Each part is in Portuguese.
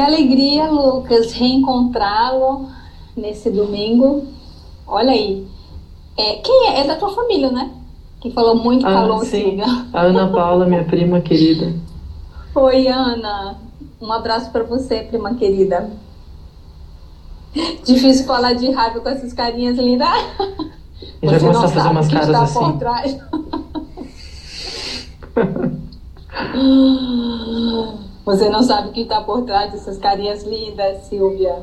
Que alegria, Lucas, reencontrá-lo nesse domingo. Olha aí. É, quem é? É da tua família, né? Que falou muito, ah, falou sim. A Ana Paula, minha prima querida. Oi, Ana. Um abraço para você, prima querida. Difícil falar de raiva com essas carinhas lindas. Eu já gosto de fazer umas caras assim. Por trás. Você não sabe o que está por trás dessas carinhas lindas, Silvia.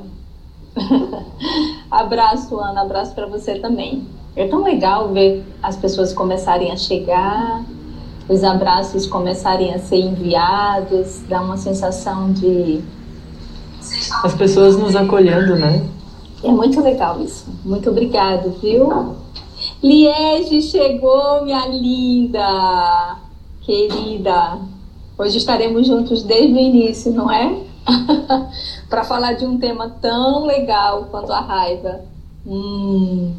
abraço, Ana. Abraço para você também. É tão legal ver as pessoas começarem a chegar, os abraços começarem a ser enviados, dá uma sensação de. As pessoas nos acolhendo, né? É muito legal isso. Muito obrigado, viu? Liege chegou, minha linda, querida. Hoje estaremos juntos desde o início, não é? Para falar de um tema tão legal quanto a raiva. Hum.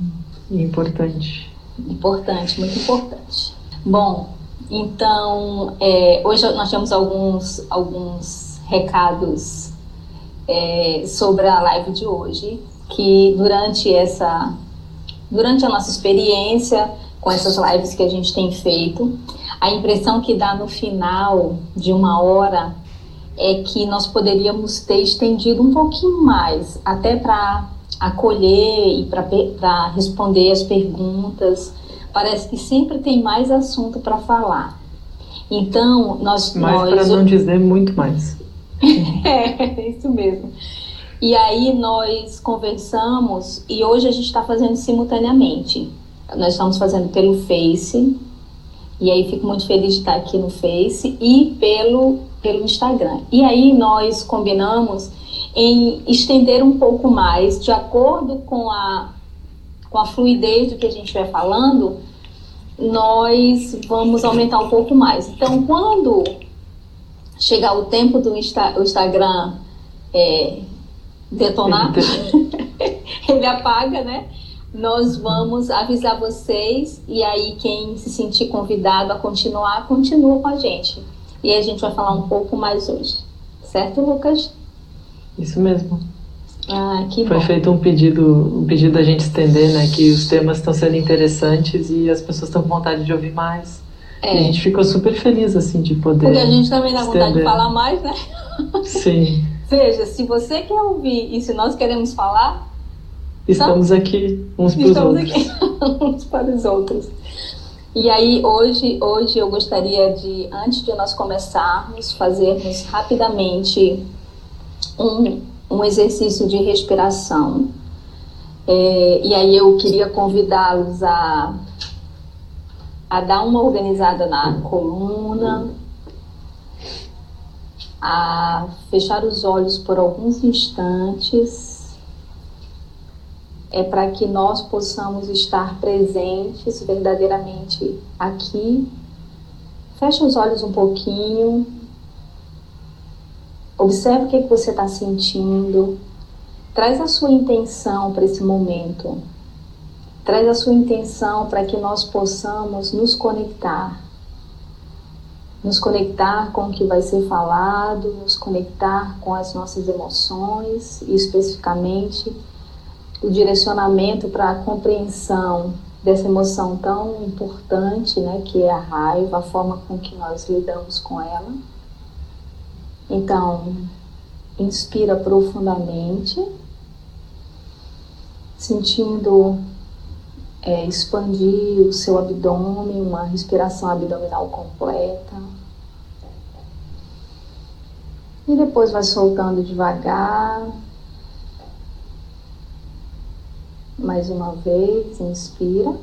Importante. Importante, muito importante. Bom, então é, hoje nós temos alguns, alguns recados é, sobre a live de hoje, que durante essa durante a nossa experiência com essas lives que a gente tem feito, a impressão que dá no final de uma hora é que nós poderíamos ter estendido um pouquinho mais, até para acolher e para responder as perguntas. Parece que sempre tem mais assunto para falar. Então, nós. Mais para não dizer muito mais. é, isso mesmo. E aí nós conversamos e hoje a gente está fazendo simultaneamente. Nós estamos fazendo pelo Face, e aí fico muito feliz de estar aqui no Face e pelo, pelo Instagram. E aí nós combinamos em estender um pouco mais, de acordo com a, com a fluidez do que a gente vai falando, nós vamos aumentar um pouco mais. Então, quando chegar o tempo do Insta, o Instagram é, detonar, ele apaga, né? Nós vamos avisar vocês e aí quem se sentir convidado a continuar, continua com a gente. E a gente vai falar um pouco mais hoje. Certo, Lucas? Isso mesmo. Ah, que Foi bom. feito um pedido, um pedido da gente estender, né? Que os temas estão sendo interessantes e as pessoas estão com vontade de ouvir mais. É. E a gente ficou super feliz, assim, de poder. Porque a gente também dá vontade de falar mais, né? Sim. Veja, se você quer ouvir e se nós queremos falar, Estamos aqui uns para os outros. Aqui, uns para os outros. E aí, hoje, hoje eu gostaria de, antes de nós começarmos, fazermos rapidamente um, um exercício de respiração. É, e aí eu queria convidá-los a, a dar uma organizada na coluna, a fechar os olhos por alguns instantes é para que nós possamos estar presentes verdadeiramente aqui. Feche os olhos um pouquinho. Observe o que, é que você está sentindo. Traz a sua intenção para esse momento. Traz a sua intenção para que nós possamos nos conectar. Nos conectar com o que vai ser falado, nos conectar com as nossas emoções e especificamente o direcionamento para a compreensão dessa emoção tão importante, né, que é a raiva, a forma com que nós lidamos com ela. Então, inspira profundamente, sentindo é, expandir o seu abdômen, uma respiração abdominal completa. E depois vai soltando devagar Mais uma vez, inspira.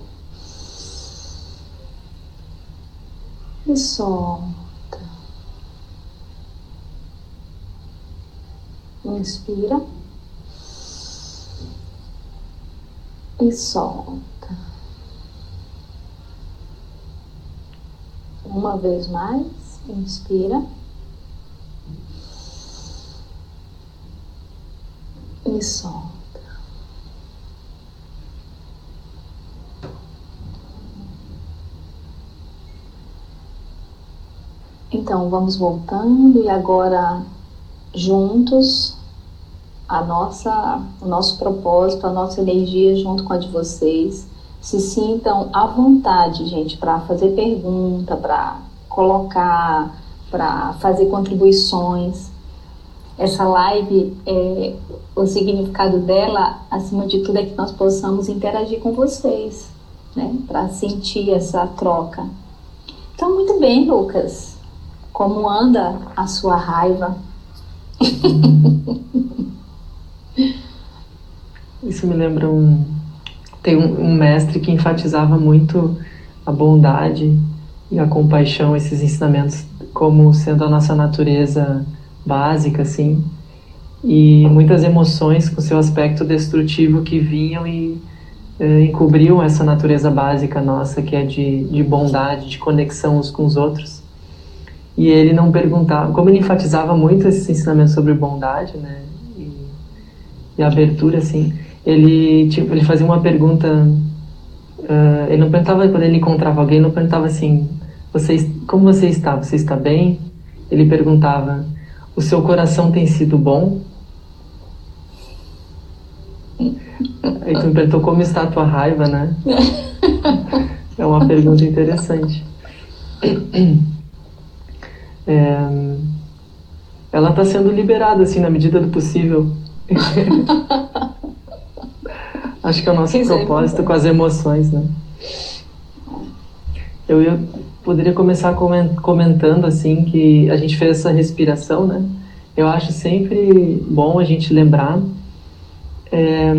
E solta. Inspira. E solta. Uma vez mais, inspira. E solta. Então, vamos voltando e agora juntos a nossa, o nosso propósito, a nossa energia junto com a de vocês. Se sintam à vontade, gente, para fazer pergunta, para colocar, para fazer contribuições. Essa live, é, o significado dela, acima de tudo, é que nós possamos interagir com vocês, né? Para sentir essa troca. Então, muito bem, Lucas. Como anda a sua raiva? Isso me lembra um. Tem um, um, mestre que enfatizava muito a bondade e a compaixão, esses ensinamentos, como sendo a nossa natureza básica, assim. E muitas emoções com seu aspecto destrutivo que vinham e eh, encobriam essa natureza básica nossa, que é de, de bondade, de conexão uns com os outros. E ele não perguntava, como ele enfatizava muito esse ensinamento sobre bondade, né? e abertura, assim, ele, tipo, ele fazia uma pergunta. Uh, ele não perguntava quando ele encontrava alguém, não perguntava assim: você, como você está? Você está bem? Ele perguntava: o seu coração tem sido bom? Aí tu me perguntou como está a tua raiva, né? É uma pergunta interessante. É, ela está sendo liberada, assim, na medida do possível. Acho que é o nosso propósito com as emoções, né? Eu, eu poderia começar comentando assim que a gente fez essa respiração, né? Eu acho sempre bom a gente lembrar é,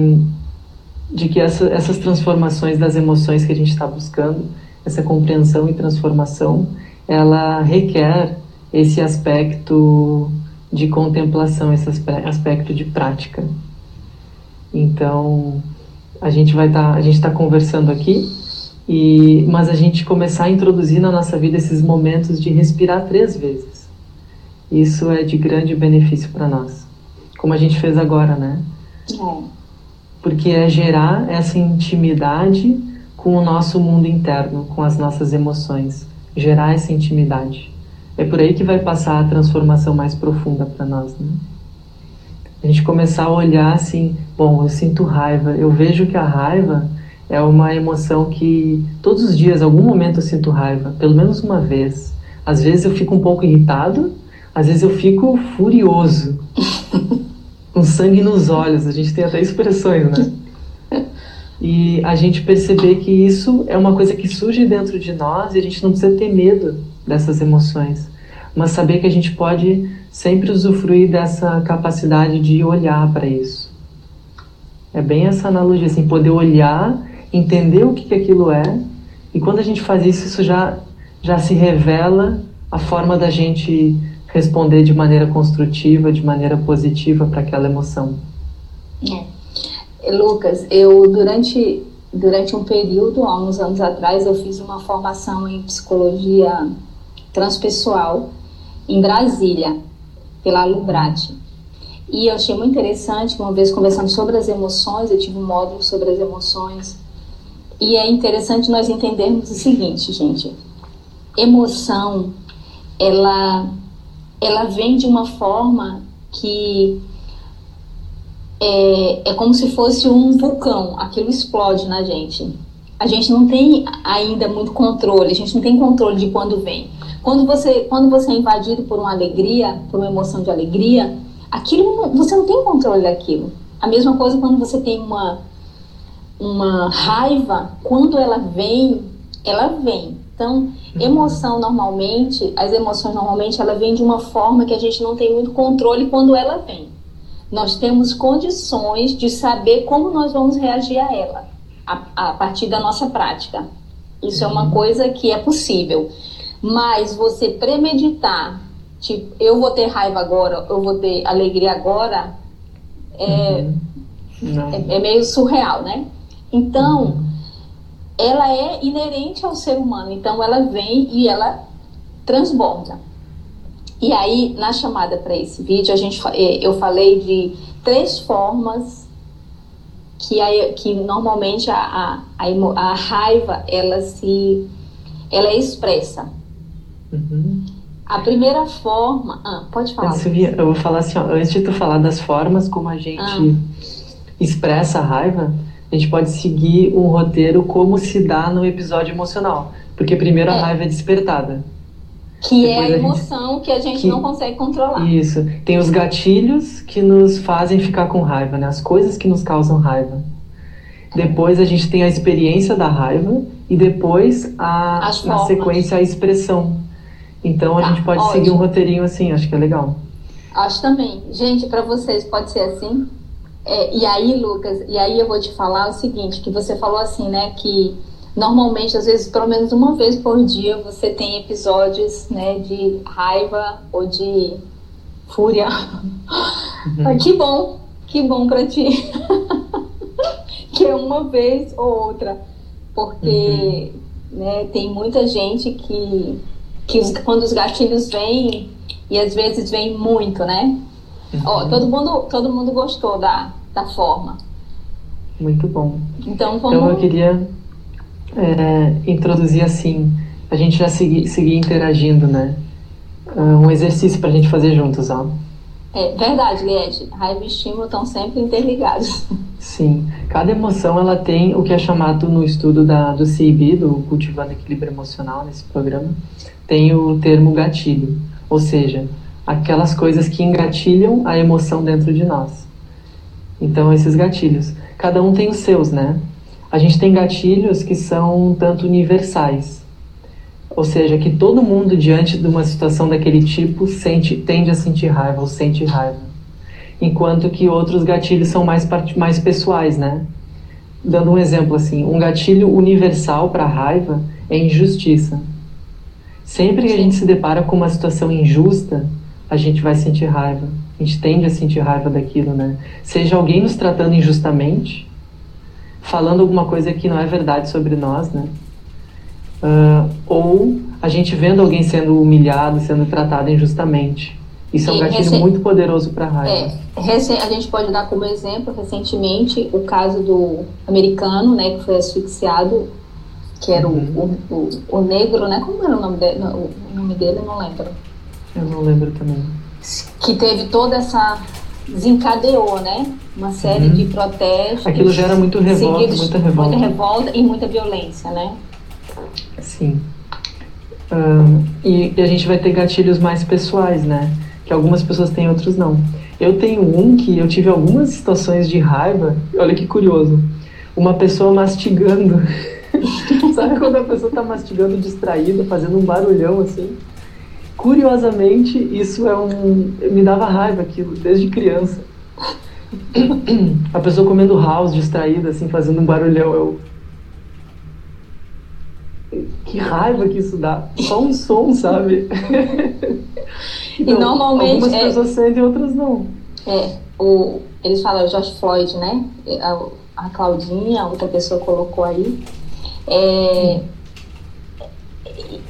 de que essa, essas transformações das emoções que a gente está buscando, essa compreensão e transformação, ela requer esse aspecto de contemplação, esse aspecto de prática. Então, a gente vai estar, tá, a gente está conversando aqui, e, mas a gente começar a introduzir na nossa vida esses momentos de respirar três vezes. Isso é de grande benefício para nós, como a gente fez agora, né? É. Porque é gerar essa intimidade com o nosso mundo interno, com as nossas emoções, gerar essa intimidade. É por aí que vai passar a transformação mais profunda para nós, né? A gente começar a olhar assim, bom, eu sinto raiva, eu vejo que a raiva é uma emoção que todos os dias, algum momento eu sinto raiva, pelo menos uma vez. Às vezes eu fico um pouco irritado, às vezes eu fico furioso, com sangue nos olhos. A gente tem até expressões, né? E a gente perceber que isso é uma coisa que surge dentro de nós e a gente não precisa ter medo dessas emoções, mas saber que a gente pode sempre usufruir dessa capacidade de olhar para isso. É bem essa analogia, assim, poder olhar, entender o que, que aquilo é, e quando a gente faz isso, isso já, já se revela a forma da gente responder de maneira construtiva, de maneira positiva para aquela emoção. É. Lucas, eu durante durante um período, há uns anos atrás, eu fiz uma formação em psicologia transpessoal em Brasília, pela Lubrate. E eu achei muito interessante, uma vez conversando sobre as emoções, eu tive um módulo sobre as emoções. E é interessante nós entendermos o seguinte, gente. Emoção, ela, ela vem de uma forma que é, é como se fosse um vulcão, aquilo explode na gente. A gente não tem ainda muito controle, a gente não tem controle de quando vem. Quando você, quando você é invadido por uma alegria, por uma emoção de alegria, aquilo você não tem controle daquilo. A mesma coisa quando você tem uma uma raiva, quando ela vem, ela vem. Então, emoção normalmente, as emoções normalmente ela vem de uma forma que a gente não tem muito controle quando ela vem. Nós temos condições de saber como nós vamos reagir a ela a, a partir da nossa prática. Isso é uma coisa que é possível. Mas você premeditar, tipo, eu vou ter raiva agora, eu vou ter alegria agora, é, uhum. é, é, meio surreal, né? Então, uhum. ela é inerente ao ser humano, então ela vem e ela transborda. E aí, na chamada para esse vídeo, a gente, é, eu falei de três formas que, a, que normalmente a, a, a, a raiva ela se ela é expressa. Uhum. A primeira forma. Ah, pode falar. Silvia, eu vou falar assim, ó, antes de tu falar das formas como a gente ah. expressa a raiva, a gente pode seguir um roteiro como se dá no episódio emocional. Porque primeiro a é. raiva é despertada. Que Depois é a emoção a gente, que a gente que, não consegue controlar. Isso. Tem os gatilhos que nos fazem ficar com raiva, né? As coisas que nos causam raiva. Depois a gente tem a experiência da raiva e depois a, na sequência a expressão. Então a tá, gente pode ótimo. seguir um roteirinho assim, acho que é legal. Acho também. Gente, para vocês pode ser assim? É, e aí, Lucas, e aí eu vou te falar o seguinte, que você falou assim, né, que normalmente, às vezes, pelo menos uma vez por dia, você tem episódios, né, de raiva ou de fúria. Uhum. que bom, que bom para ti. que é uma vez ou outra, porque uhum. né, tem muita gente que, que os, quando os gatilhos vêm, e às vezes vem muito, né? Uhum. Ó, todo, mundo, todo mundo gostou da, da forma. Muito bom. Então, vamos... então eu queria é, introduzir assim, a gente já seguir, seguir interagindo, né? Uh, um exercício para a gente fazer juntos, ó. É verdade, Liette. Raiva e estímulo estão sempre interligados. Sim. Cada emoção ela tem o que é chamado no estudo da, do CIB, do Cultivando Equilíbrio Emocional, nesse programa, tem o termo gatilho. Ou seja, aquelas coisas que engatilham a emoção dentro de nós. Então, esses gatilhos. Cada um tem os seus, né? A gente tem gatilhos que são um tanto universais. Ou seja, que todo mundo, diante de uma situação daquele tipo, sente, tende a sentir raiva ou sente raiva. Enquanto que outros gatilhos são mais, mais pessoais, né? Dando um exemplo assim, um gatilho universal para raiva é injustiça. Sempre que a gente se depara com uma situação injusta, a gente vai sentir raiva. A gente tende a sentir raiva daquilo, né? Seja alguém nos tratando injustamente, falando alguma coisa que não é verdade sobre nós, né? Uh, ou a gente vendo alguém sendo humilhado, sendo tratado injustamente. Isso é um gatilho recent... muito poderoso para a raiva. É, recent... a gente pode dar como exemplo, recentemente, o caso do americano, né, que foi asfixiado, que era uhum. o, o, o, negro, né? Como era o nome dele? O nome dele, eu não lembro. Eu não lembro também. Que teve toda essa desencadeou, né? Uma série uhum. de protestos. Aquilo gera muito revolta, muita revolta. Muita revolta e muita violência, né? Sim. Uh, e, e, a gente vai ter gatilhos mais pessoais, né? Que algumas pessoas têm, outros não. Eu tenho um que eu tive algumas situações de raiva. Olha que curioso. Uma pessoa mastigando. Sabe quando a pessoa está mastigando distraída, fazendo um barulhão assim? Curiosamente, isso é um. Me dava raiva aquilo, desde criança. A pessoa comendo house, distraída, assim, fazendo um barulhão. Eu, que raiva que isso dá. Só um som, sabe? então, e normalmente. Algumas é, pessoas sentem, outras não. É, o, eles falam o Josh Floyd, né? A, a Claudinha, a outra pessoa colocou aí. É,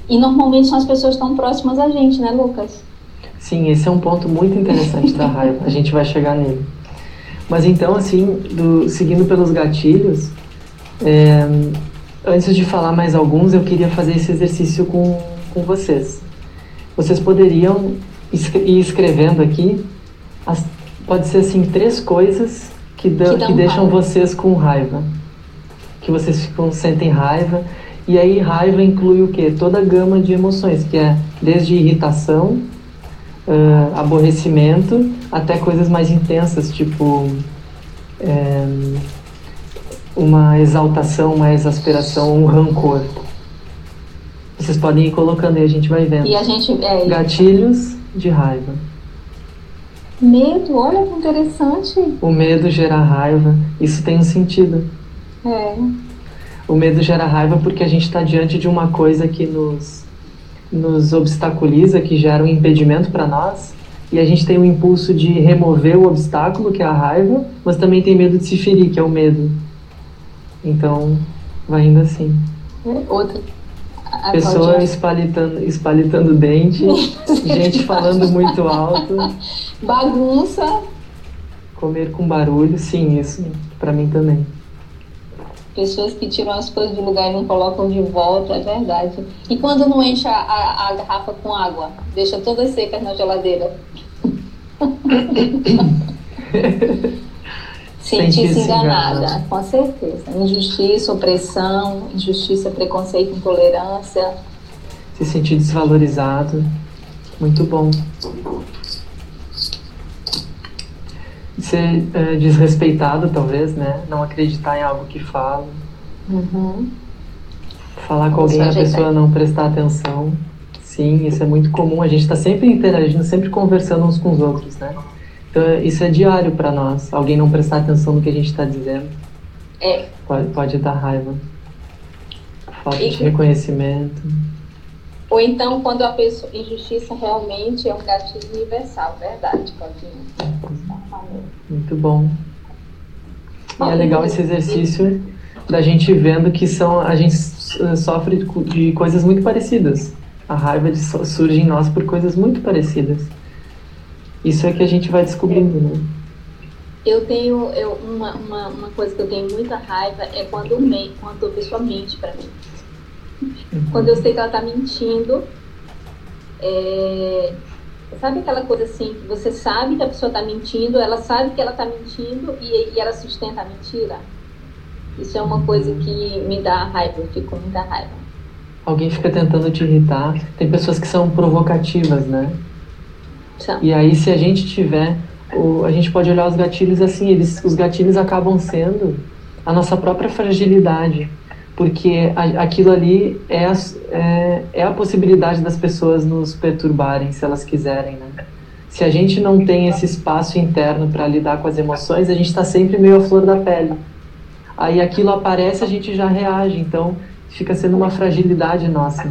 e, normalmente são as pessoas tão próximas a gente, né, Lucas? Sim, esse é um ponto muito interessante da raiva. A gente vai chegar nele. Mas então, assim, do, seguindo pelos gatilhos, é, Antes de falar mais alguns, eu queria fazer esse exercício com, com vocês. Vocês poderiam ir escrevendo aqui, as, pode ser assim, três coisas que, que, que deixam raiva. vocês com raiva. Que vocês ficam, sentem raiva. E aí, raiva inclui o quê? Toda a gama de emoções, que é desde irritação, uh, aborrecimento, até coisas mais intensas, tipo. É, uma exaltação, uma exasperação, um rancor. Vocês podem ir colocando aí, a gente vai vendo. E a gente. É, Gatilhos de raiva. Medo, olha que interessante. O medo gera raiva, isso tem um sentido. É. O medo gera raiva porque a gente está diante de uma coisa que nos, nos obstaculiza, que gera um impedimento para nós, e a gente tem o impulso de remover o obstáculo, que é a raiva, mas também tem medo de se ferir, que é o medo. Então, vai indo assim. Outra. A Pessoa espalitando, espalitando dente, gente falando muito alto. Bagunça. Comer com barulho, sim, isso para mim também. Pessoas que tiram as coisas do lugar e não colocam de volta, é verdade. E quando não enche a, a, a garrafa com água, deixa todas secas na geladeira. Sentir-se enganada, com certeza. Injustiça, opressão, injustiça, preconceito, intolerância. Se sentir desvalorizado. Muito bom. Ser é, desrespeitado, talvez, né? Não acreditar em algo que fala. Uhum. Falar com alguém e a pessoa não prestar atenção. Sim, isso é muito comum. A gente está sempre interagindo, sempre conversando uns com os outros, né? Então, isso é diário para nós. Alguém não prestar atenção no que a gente está dizendo. É. Pode, pode dar raiva. Falta e, de reconhecimento. Ou então, quando a pessoa. Injustiça realmente é um gatilho universal, verdade, Claudinha? Muito bom. E é legal esse exercício da gente vendo que são a gente sofre de coisas muito parecidas. A raiva surge em nós por coisas muito parecidas. Isso é que a gente vai descobrindo, né? Eu tenho eu, uma, uma, uma coisa que eu tenho muita raiva é quando, me, quando a pessoa mente para mim. Uhum. Quando eu sei que ela tá mentindo, é, sabe aquela coisa assim, que você sabe que a pessoa tá mentindo, ela sabe que ela tá mentindo e, e ela sustenta a mentira? Isso é uma coisa que me dá raiva, eu fico com muita raiva. Alguém fica tentando te irritar. Tem pessoas que são provocativas, né? E aí, se a gente tiver, o, a gente pode olhar os gatilhos assim, eles, os gatilhos acabam sendo a nossa própria fragilidade, porque a, aquilo ali é a, é, é a possibilidade das pessoas nos perturbarem, se elas quiserem, né? Se a gente não tem esse espaço interno para lidar com as emoções, a gente está sempre meio à flor da pele. Aí aquilo aparece, a gente já reage, então fica sendo uma fragilidade nossa.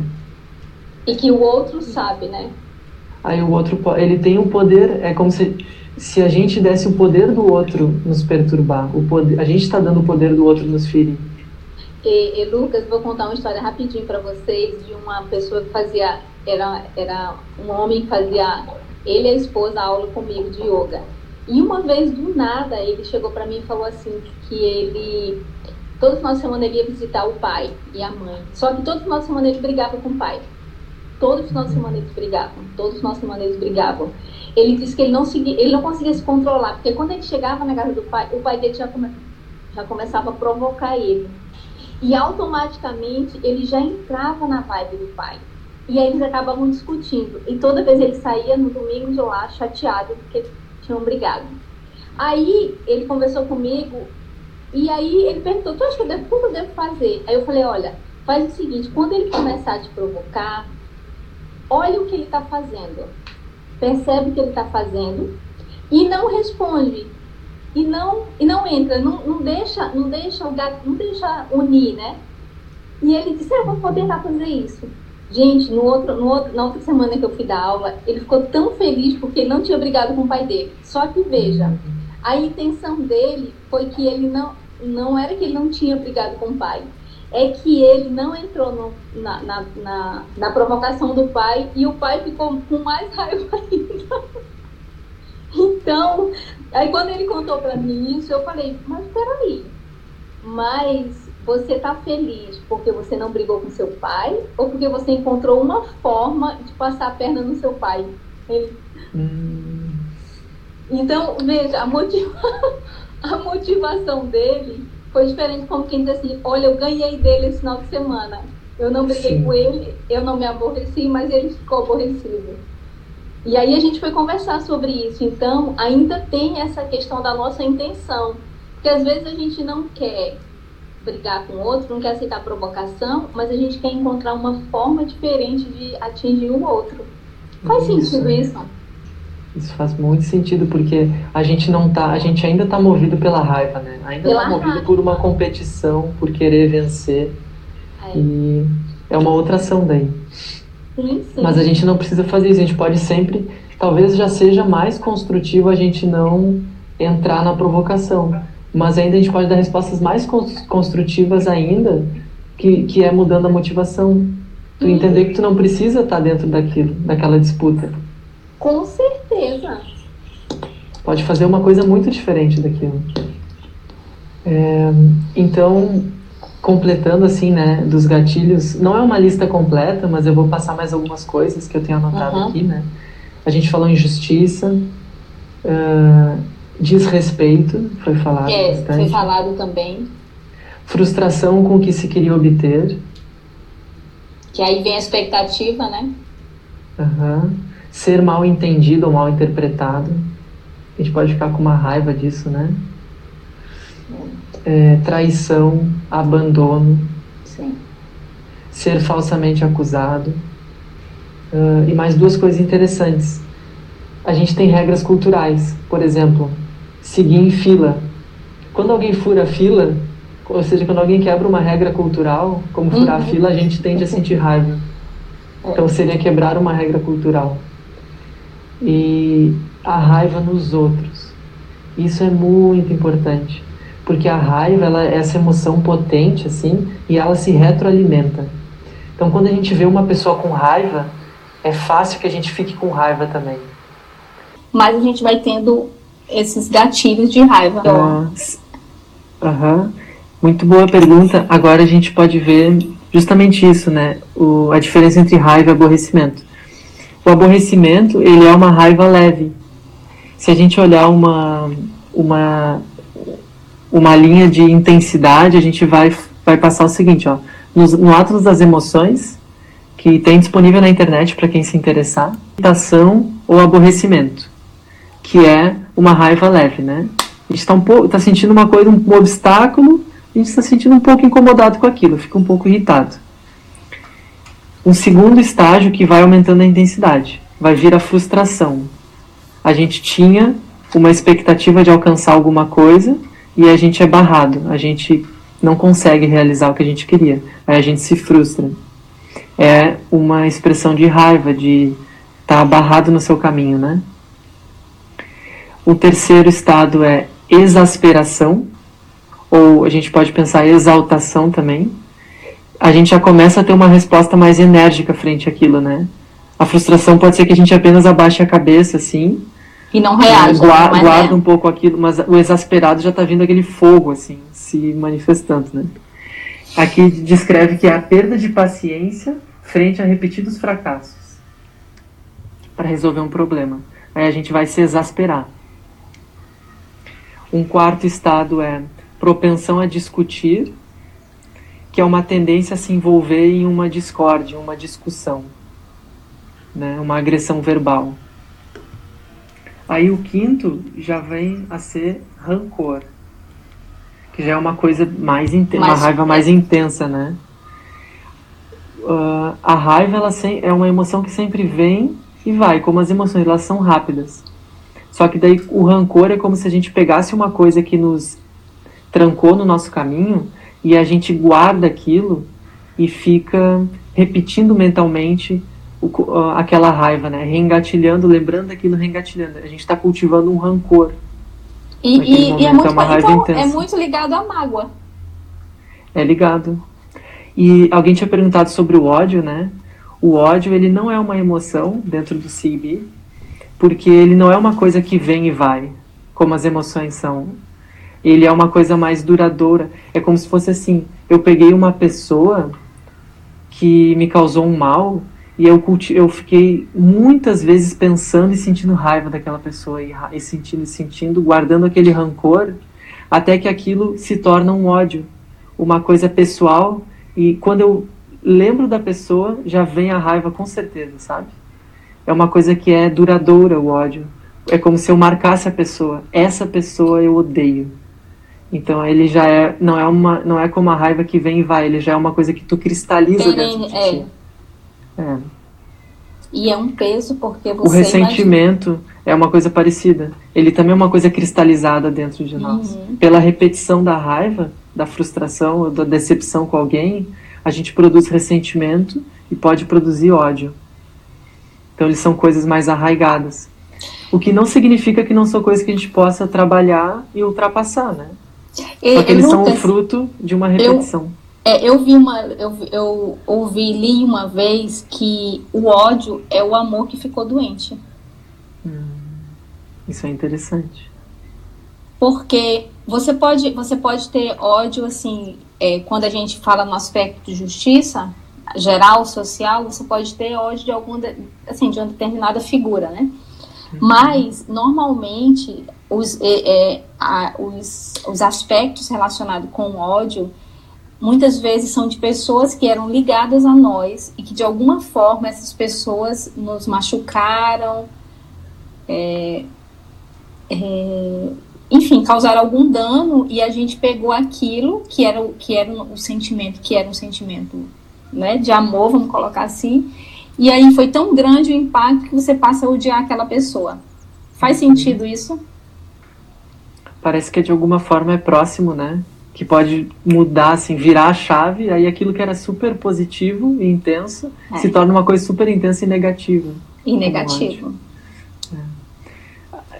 E que o outro sabe, né? aí o outro ele tem um poder é como se se a gente desse o poder do outro nos perturbar o poder a gente está dando o poder do outro nos ferir e, e Lucas vou contar uma história rapidinho para vocês de uma pessoa que fazia era era um homem que fazia ele e a esposa aula comigo de yoga e uma vez do nada ele chegou para mim e falou assim que ele todo final de semana ele ia visitar o pai e a mãe só que todo final de semana ele brigava com o pai Todos os nossos semana eles brigavam. Todos os nossos semana eles brigavam. Ele disse que ele não, segui, ele não conseguia se controlar, porque quando ele chegava na casa do pai, o pai dele já, come, já começava a provocar ele. E automaticamente ele já entrava na vibe do pai. E aí eles acabavam discutindo. E toda vez ele saía no domingo de lá chateado porque tinham brigado. Aí ele conversou comigo e aí ele perguntou: Tu acha que eu devo, como eu devo fazer? Aí eu falei: Olha, faz o seguinte: quando ele começar a te provocar, olha o que ele está fazendo, percebe o que ele está fazendo e não responde e não e não entra, não, não deixa, não deixa o gato, não deixa unir, né? E ele disse, ah, eu vou tentar fazer isso. Gente, no outro, no outro, na outra semana que eu fui dar aula, ele ficou tão feliz porque ele não tinha brigado com o pai dele. Só que veja, a intenção dele foi que ele não, não era que ele não tinha brigado com o pai, é que ele não entrou no, na, na, na, na, provocação do pai e o pai ficou com mais raiva ainda. Então, aí quando ele contou para mim isso, eu falei, mas peraí, mas você tá feliz porque você não brigou com seu pai ou porque você encontrou uma forma de passar a perna no seu pai? Ele... Hum. Então, veja, a, motiva... a motivação dele foi diferente como quem diz assim, olha, eu ganhei dele esse final de semana. Eu não briguei Sim. com ele, eu não me aborreci, mas ele ficou aborrecido. E aí a gente foi conversar sobre isso. Então, ainda tem essa questão da nossa intenção. Porque às vezes a gente não quer brigar com o outro, não quer aceitar provocação, mas a gente quer encontrar uma forma diferente de atingir o outro. Faz isso. sentido isso? Isso faz muito sentido porque a gente não tá, a gente ainda está movido pela raiva, né? Ainda está movido raiva. por uma competição, por querer vencer. É. E é uma outra ação daí. Mas a gente não precisa fazer isso, a gente pode sempre, talvez já seja mais construtivo a gente não entrar na provocação, mas ainda a gente pode dar respostas mais construtivas ainda, que, que é mudando a motivação. Tu entender que tu não precisa estar tá dentro daquilo, daquela disputa. Com certeza. Pode fazer uma coisa muito diferente daquilo. É, então, completando assim, né, dos gatilhos, não é uma lista completa, mas eu vou passar mais algumas coisas que eu tenho anotado uhum. aqui, né? A gente falou em justiça, uh, desrespeito, foi falado é, bastante. Foi falado também. Frustração com o que se queria obter. Que aí vem a expectativa, né? Uhum. Ser mal entendido ou mal interpretado. A gente pode ficar com uma raiva disso, né? é, traição, abandono, Sim. ser falsamente acusado. Uh, e mais duas coisas interessantes. A gente tem regras culturais, por exemplo, seguir em fila. Quando alguém fura a fila, ou seja, quando alguém quebra uma regra cultural, como furar uhum. a fila, a gente tende a sentir raiva. É. Então seria quebrar uma regra cultural. E a raiva nos outros. Isso é muito importante porque a raiva ela é essa emoção potente assim e ela se retroalimenta. Então quando a gente vê uma pessoa com raiva, é fácil que a gente fique com raiva também. Mas a gente vai tendo esses gatilhos de raiva. Aham. Uhum. Muito boa pergunta. Agora a gente pode ver justamente isso, né? O, a diferença entre raiva e aborrecimento. O aborrecimento, ele é uma raiva leve. Se a gente olhar uma, uma uma linha de intensidade, a gente vai, vai passar o seguinte, ó, no, no Atlas das Emoções, que tem disponível na internet para quem se interessar, irritação ou aborrecimento, que é uma raiva leve, né? A gente está um pouco, tá sentindo uma coisa, um, um obstáculo, a gente está sentindo um pouco incomodado com aquilo, fica um pouco irritado. Um segundo estágio que vai aumentando a intensidade, vai vir a frustração. A gente tinha uma expectativa de alcançar alguma coisa e a gente é barrado, a gente não consegue realizar o que a gente queria, aí a gente se frustra. É uma expressão de raiva, de estar tá barrado no seu caminho, né? O terceiro estado é exasperação, ou a gente pode pensar exaltação também. A gente já começa a ter uma resposta mais enérgica frente àquilo, né? A frustração pode ser que a gente apenas abaixe a cabeça, assim, e não reage. Gua não é guarda um pouco aquilo, mas o exasperado já está vindo aquele fogo, assim, se manifestando, né? Aqui descreve que é a perda de paciência frente a repetidos fracassos para resolver um problema. Aí a gente vai se exasperar. Um quarto estado é propensão a discutir, que é uma tendência a se envolver em uma discórdia, uma discussão, né? uma agressão verbal. Aí o quinto já vem a ser rancor, que já é uma coisa mais intensa, uma raiva mais intensa, né? Uh, a raiva ela é uma emoção que sempre vem e vai, como as emoções, elas são rápidas. Só que daí o rancor é como se a gente pegasse uma coisa que nos trancou no nosso caminho e a gente guarda aquilo e fica repetindo mentalmente o, aquela raiva, né? Reengatilhando, lembrando aquilo, reengatilhando. A gente está cultivando um rancor. E, e, e é, muito, é, então, é muito ligado à mágoa. É ligado. E alguém tinha perguntado sobre o ódio, né? O ódio, ele não é uma emoção dentro do CB, porque ele não é uma coisa que vem e vai, como as emoções são. Ele é uma coisa mais duradoura. É como se fosse assim: eu peguei uma pessoa que me causou um mal e eu, eu fiquei muitas vezes pensando e sentindo raiva daquela pessoa, e, e sentindo e sentindo, guardando aquele rancor, até que aquilo se torna um ódio, uma coisa pessoal. E quando eu lembro da pessoa, já vem a raiva com certeza, sabe? É uma coisa que é duradoura o ódio. É como se eu marcasse a pessoa. Essa pessoa eu odeio. Então ele já é não é uma não é como a raiva que vem e vai, ele já é uma coisa que tu cristaliza Tem, dentro de ti. É. E é um peso porque você. O ressentimento imagina... é uma coisa parecida. Ele também é uma coisa cristalizada dentro de nós. Uhum. Pela repetição da raiva, da frustração, da decepção com alguém, a gente produz ressentimento e pode produzir ódio. Então, eles são coisas mais arraigadas. O que não significa que não são coisas que a gente possa trabalhar e ultrapassar, né? Só que eles são o fruto de uma repetição. Eu é, eu vi uma, eu, eu ouvi, li uma vez que o ódio é o amor que ficou doente. Hum, isso é interessante. Porque você pode, você pode ter ódio assim é, quando a gente fala no aspecto de justiça geral, social, você pode ter ódio de alguma, assim, de uma determinada figura, né? Uhum. Mas, normalmente, os, é, é, a, os, os aspectos relacionados com ódio, muitas vezes são de pessoas que eram ligadas a nós e que, de alguma forma, essas pessoas nos machucaram, é, é, enfim, causaram algum dano e a gente pegou aquilo que era, que era o sentimento, que era um sentimento né, de amor, vamos colocar assim, e aí foi tão grande o impacto que você passa a odiar aquela pessoa. Faz sentido isso? Parece que de alguma forma é próximo, né? Que pode mudar, assim, virar a chave, aí aquilo que era super positivo e intenso é. se torna uma coisa super intensa e negativa. E negativo.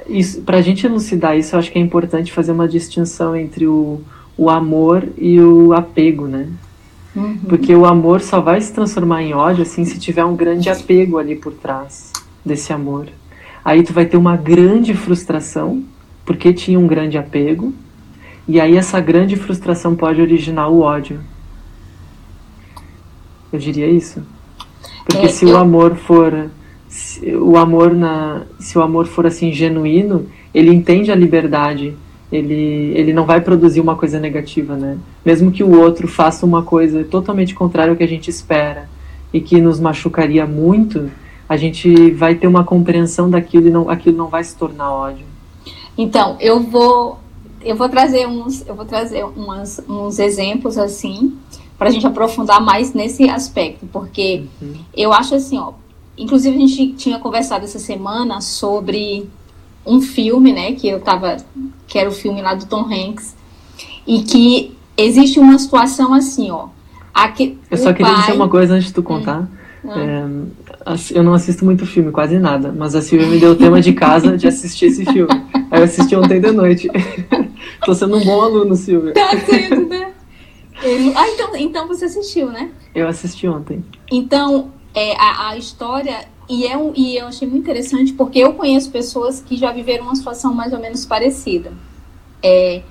Isso, pra gente elucidar isso, eu acho que é importante fazer uma distinção entre o, o amor e o apego, né? Uhum. Porque o amor só vai se transformar em ódio assim se tiver um grande apego ali por trás desse amor. Aí tu vai ter uma grande frustração, porque tinha um grande apego, e aí essa grande frustração pode originar o ódio. Eu diria isso. Porque é, se eu... o amor for o amor na se o amor for assim genuíno, ele entende a liberdade. Ele, ele não vai produzir uma coisa negativa, né? Mesmo que o outro faça uma coisa totalmente contrária ao que a gente espera e que nos machucaria muito, a gente vai ter uma compreensão daquilo e não, aquilo não vai se tornar ódio. Então, eu vou eu vou trazer uns eu vou trazer umas, uns exemplos assim para a gente aprofundar mais nesse aspecto, porque uhum. eu acho assim, ó, Inclusive, a gente tinha conversado essa semana sobre um filme, né, que eu tava, que era o filme lá do Tom Hanks, e que existe uma situação assim, ó. Aqui, eu só queria pai... dizer uma coisa antes de tu contar. Hum. É, eu não assisto muito filme, quase nada, mas a Silvia me deu o tema de casa de assistir esse filme. Aí eu assisti ontem de noite. Tô sendo um bom aluno, Silvia. Tá sendo, né? Ah, então, então você assistiu, né? Eu assisti ontem. Então, é, a, a, história, e, é um, e eu achei muito interessante porque eu conheço pessoas que já viveram uma situação mais ou menos parecida. É,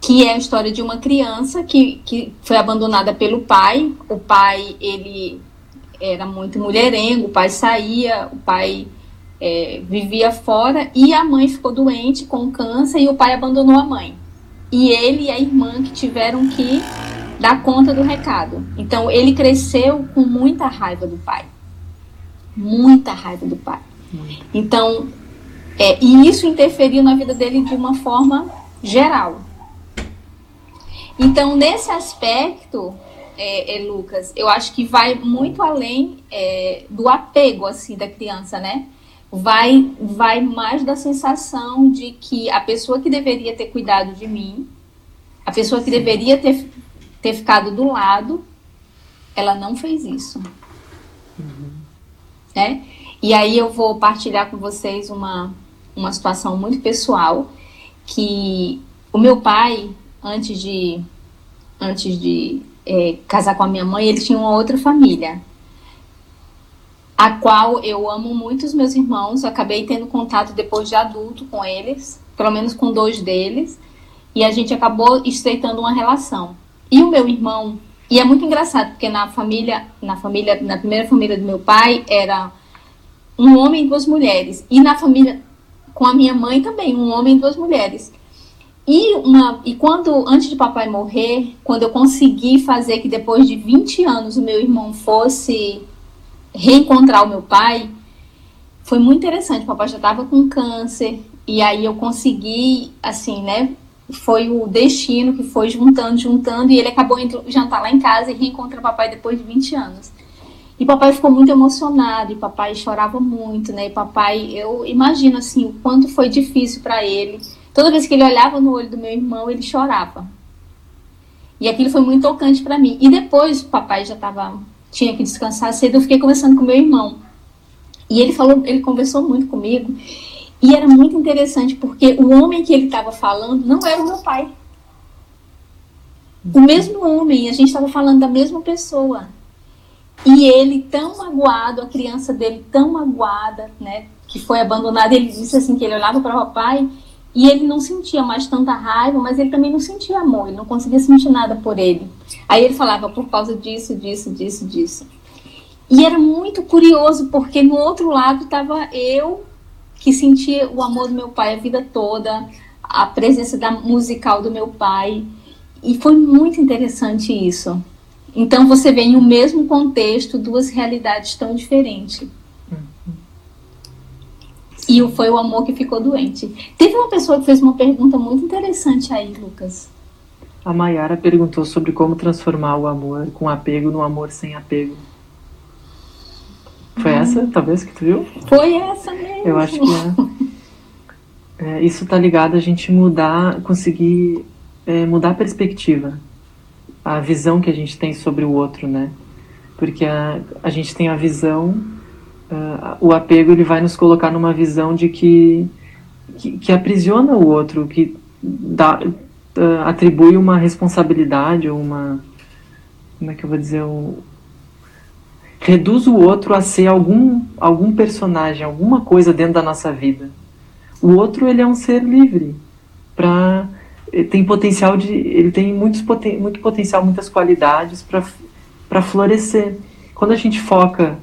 que é a história de uma criança que, que foi abandonada pelo pai. O pai, ele era muito mulherengo, o pai saía, o pai é, vivia fora e a mãe ficou doente com câncer e o pai abandonou a mãe. E ele e a irmã que tiveram que dar conta do recado. Então ele cresceu com muita raiva do pai. Muita raiva do pai. Então, é, e isso interferiu na vida dele de uma forma geral. Então, nesse aspecto, é, é, Lucas, eu acho que vai muito além é, do apego assim da criança, né? Vai, vai mais da sensação de que a pessoa que deveria ter cuidado de mim, a pessoa que Sim. deveria ter ter ficado do lado, ela não fez isso. Uhum. Né? E aí eu vou partilhar com vocês uma, uma situação muito pessoal que o meu pai, antes de, antes de é, casar com a minha mãe, ele tinha uma outra família, a qual eu amo muito os meus irmãos. Acabei tendo contato depois de adulto com eles, pelo menos com dois deles, e a gente acabou estreitando uma relação. E o meu irmão, e é muito engraçado, porque na família, na família, na primeira família do meu pai era um homem e duas mulheres. E na família com a minha mãe também, um homem e duas mulheres. E, uma, e quando, antes de papai morrer, quando eu consegui fazer que depois de 20 anos o meu irmão fosse reencontrar o meu pai, foi muito interessante. O papai já estava com câncer, e aí eu consegui, assim, né, foi o destino que foi juntando, juntando, e ele acabou indo jantar lá em casa e reencontra o papai depois de 20 anos. E papai ficou muito emocionado, e papai chorava muito, né? E papai, eu imagino assim, o quanto foi difícil para ele. Toda vez que ele olhava no olho do meu irmão, ele chorava. E aquilo foi muito tocante para mim. E depois, papai já tava tinha que descansar cedo, eu fiquei conversando com meu irmão. E ele falou, ele conversou muito comigo. E era muito interessante porque o homem que ele estava falando não era o meu pai. O mesmo homem, a gente estava falando da mesma pessoa. E ele tão magoado, a criança dele tão magoada, né, que foi abandonada, ele disse assim que ele olhava para o papai E ele não sentia mais tanta raiva, mas ele também não sentia amor, ele não conseguia sentir nada por ele. Aí ele falava por causa disso, disso, disso, disso. E era muito curioso, porque no outro lado estava eu, que sentia o amor do meu pai a vida toda, a presença da musical do meu pai. E foi muito interessante isso. Então você vê em um mesmo contexto duas realidades tão diferentes. E foi o amor que ficou doente. Teve uma pessoa que fez uma pergunta muito interessante aí, Lucas. A Mayara perguntou sobre como transformar o amor com apego no amor sem apego. Foi hum. essa, talvez, que tu viu? Foi essa mesmo. Eu acho que é. é isso tá ligado a gente mudar, conseguir é, mudar a perspectiva, a visão que a gente tem sobre o outro, né? Porque a, a gente tem a visão uh, o apego ele vai nos colocar numa visão de que, que, que aprisiona o outro, que dá, uh, atribui uma responsabilidade ou uma. Como é que eu vou dizer? Um, reduz o outro a ser algum, algum personagem, alguma coisa dentro da nossa vida. O outro ele é um ser livre para tem potencial de ele tem muitos muito potencial muitas qualidades para florescer quando a gente foca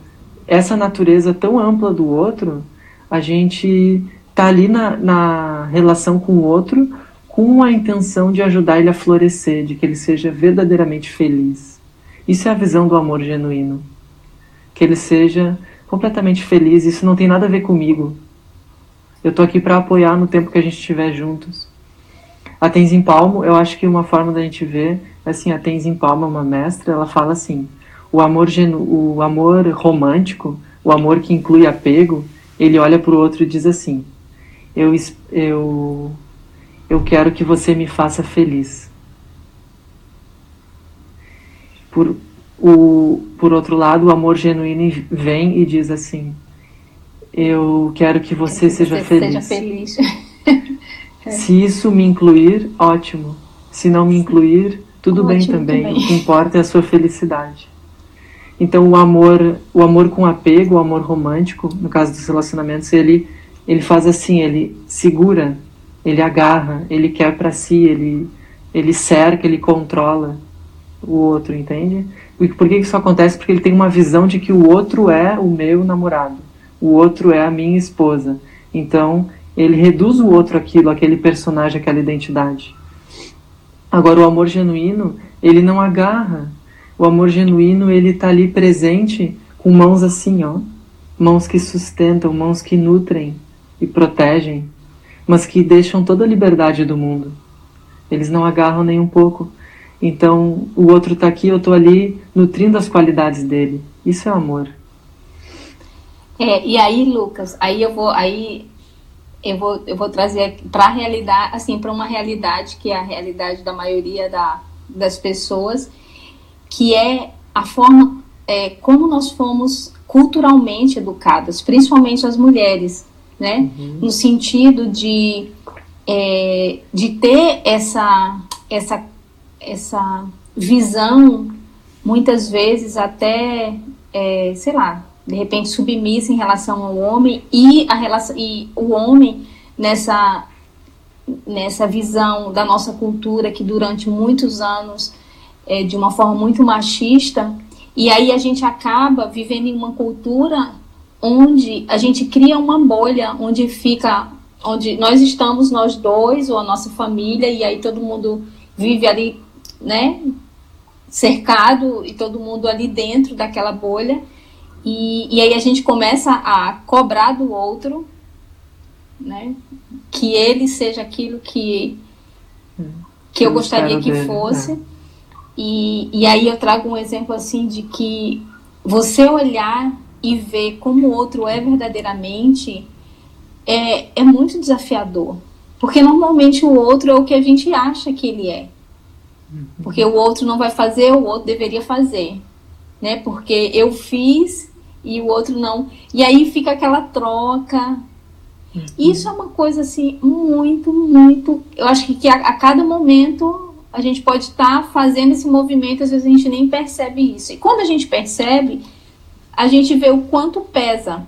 essa natureza tão ampla do outro, a gente tá ali na, na relação com o outro com a intenção de ajudar ele a florescer, de que ele seja verdadeiramente feliz. Isso é a visão do amor genuíno. Que ele seja completamente feliz. Isso não tem nada a ver comigo. Eu tô aqui para apoiar no tempo que a gente estiver juntos. A Tenzin Palmo, eu acho que uma forma da gente ver, assim, a Tenzin Palmo é uma mestra, ela fala assim: o amor, genu, o amor romântico, o amor que inclui apego, ele olha para o outro e diz assim: eu, eu, eu quero que você me faça feliz. Por, o, por outro lado, o amor genuíno vem e diz assim: Eu quero que você, que seja, você feliz. seja feliz. Se isso me incluir, ótimo. Se não me incluir, tudo ótimo bem também. também. O que importa é a sua felicidade. Então o amor, o amor com apego, o amor romântico, no caso dos relacionamentos, ele ele faz assim, ele segura, ele agarra, ele quer para si, ele ele cerca, ele controla o outro, entende? E por que isso acontece? Porque ele tem uma visão de que o outro é o meu namorado, o outro é a minha esposa. Então, ele reduz o outro aquilo, aquele personagem, aquela identidade. Agora, o amor genuíno, ele não agarra, o amor genuíno, ele está ali presente com mãos assim, ó. Mãos que sustentam, mãos que nutrem e protegem, mas que deixam toda a liberdade do mundo. Eles não agarram nem um pouco. Então, o outro está aqui, eu estou ali nutrindo as qualidades dele. Isso é amor. É, e aí, Lucas, aí eu vou, aí eu vou, eu vou trazer para realidade, assim, para uma realidade que é a realidade da maioria da, das pessoas, que é a forma é, como nós fomos culturalmente educadas, principalmente as mulheres, né? Uhum. No sentido de, é, de ter essa, essa, essa visão, muitas vezes até, é, sei lá, de repente submissa em relação ao homem e, a relação, e o homem nessa, nessa visão da nossa cultura que durante muitos anos é, de uma forma muito machista, e aí a gente acaba vivendo em uma cultura onde a gente cria uma bolha, onde fica, onde nós estamos nós dois ou a nossa família, e aí todo mundo vive ali, né, cercado e todo mundo ali dentro daquela bolha, e, e aí a gente começa a cobrar do outro, né, que ele seja aquilo que que eu gostaria que fosse. E, e aí eu trago um exemplo assim de que você olhar e ver como o outro é verdadeiramente é, é muito desafiador. Porque normalmente o outro é o que a gente acha que ele é. Porque o outro não vai fazer, o outro deveria fazer. Né? Porque eu fiz e o outro não. E aí fica aquela troca. Uhum. Isso é uma coisa assim muito, muito. Eu acho que, que a, a cada momento a gente pode estar tá fazendo esse movimento, às vezes a gente nem percebe isso. E quando a gente percebe, a gente vê o quanto pesa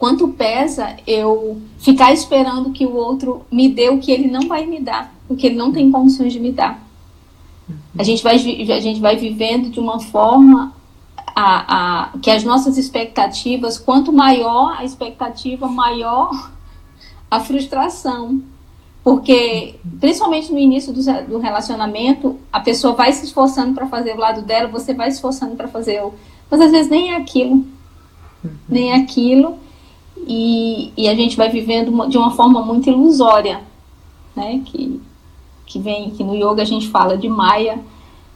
quanto pesa eu ficar esperando que o outro me dê o que ele não vai me dar, porque ele não tem condições de me dar. A gente vai, a gente vai vivendo de uma forma a, a, que as nossas expectativas, quanto maior a expectativa, maior a frustração. Porque, principalmente no início do, do relacionamento, a pessoa vai se esforçando para fazer o lado dela, você vai se esforçando para fazer o. Mas às vezes nem é aquilo. Uhum. Nem é aquilo. E, e a gente vai vivendo de uma forma muito ilusória. Né? Que, que vem, que no yoga a gente fala de Maya,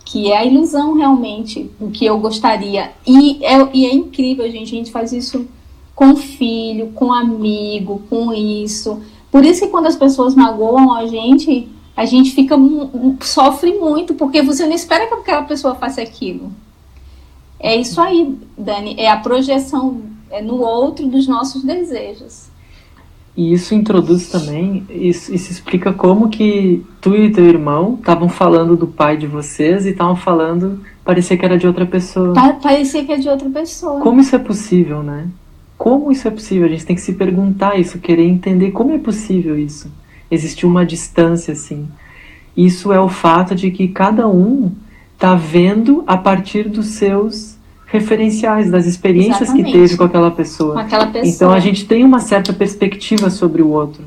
que é a ilusão realmente do que eu gostaria. E é, e é incrível, gente. A gente faz isso com filho, com amigo, com isso. Por isso que quando as pessoas magoam a gente, a gente fica sofre muito, porque você não espera que aquela pessoa faça aquilo. É isso aí, Dani, é a projeção é no outro dos nossos desejos. E isso introduz também, isso, isso explica como que tu e teu irmão estavam falando do pai de vocês e estavam falando, parecia que era de outra pessoa. parecia que é de outra pessoa. Como isso é possível, né? Como isso é possível? A gente tem que se perguntar isso, querer entender como é possível isso. Existir uma distância assim. Isso é o fato de que cada um está vendo a partir dos seus referenciais, das experiências Exatamente. que teve com aquela pessoa. Com aquela pessoa. Então a gente tem uma certa perspectiva sobre o outro.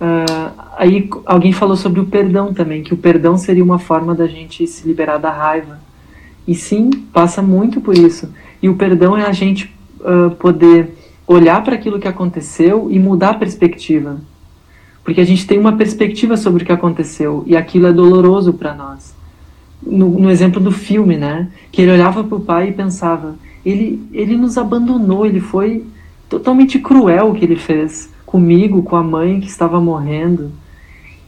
Uh, aí alguém falou sobre o perdão também, que o perdão seria uma forma da gente se liberar da raiva. E sim, passa muito por isso. E o perdão é a gente uh, poder olhar para aquilo que aconteceu e mudar a perspectiva. Porque a gente tem uma perspectiva sobre o que aconteceu e aquilo é doloroso para nós. No, no, exemplo do filme, né? Que ele olhava para o pai e pensava: ele, ele nos abandonou, ele foi totalmente cruel o que ele fez comigo, com a mãe que estava morrendo.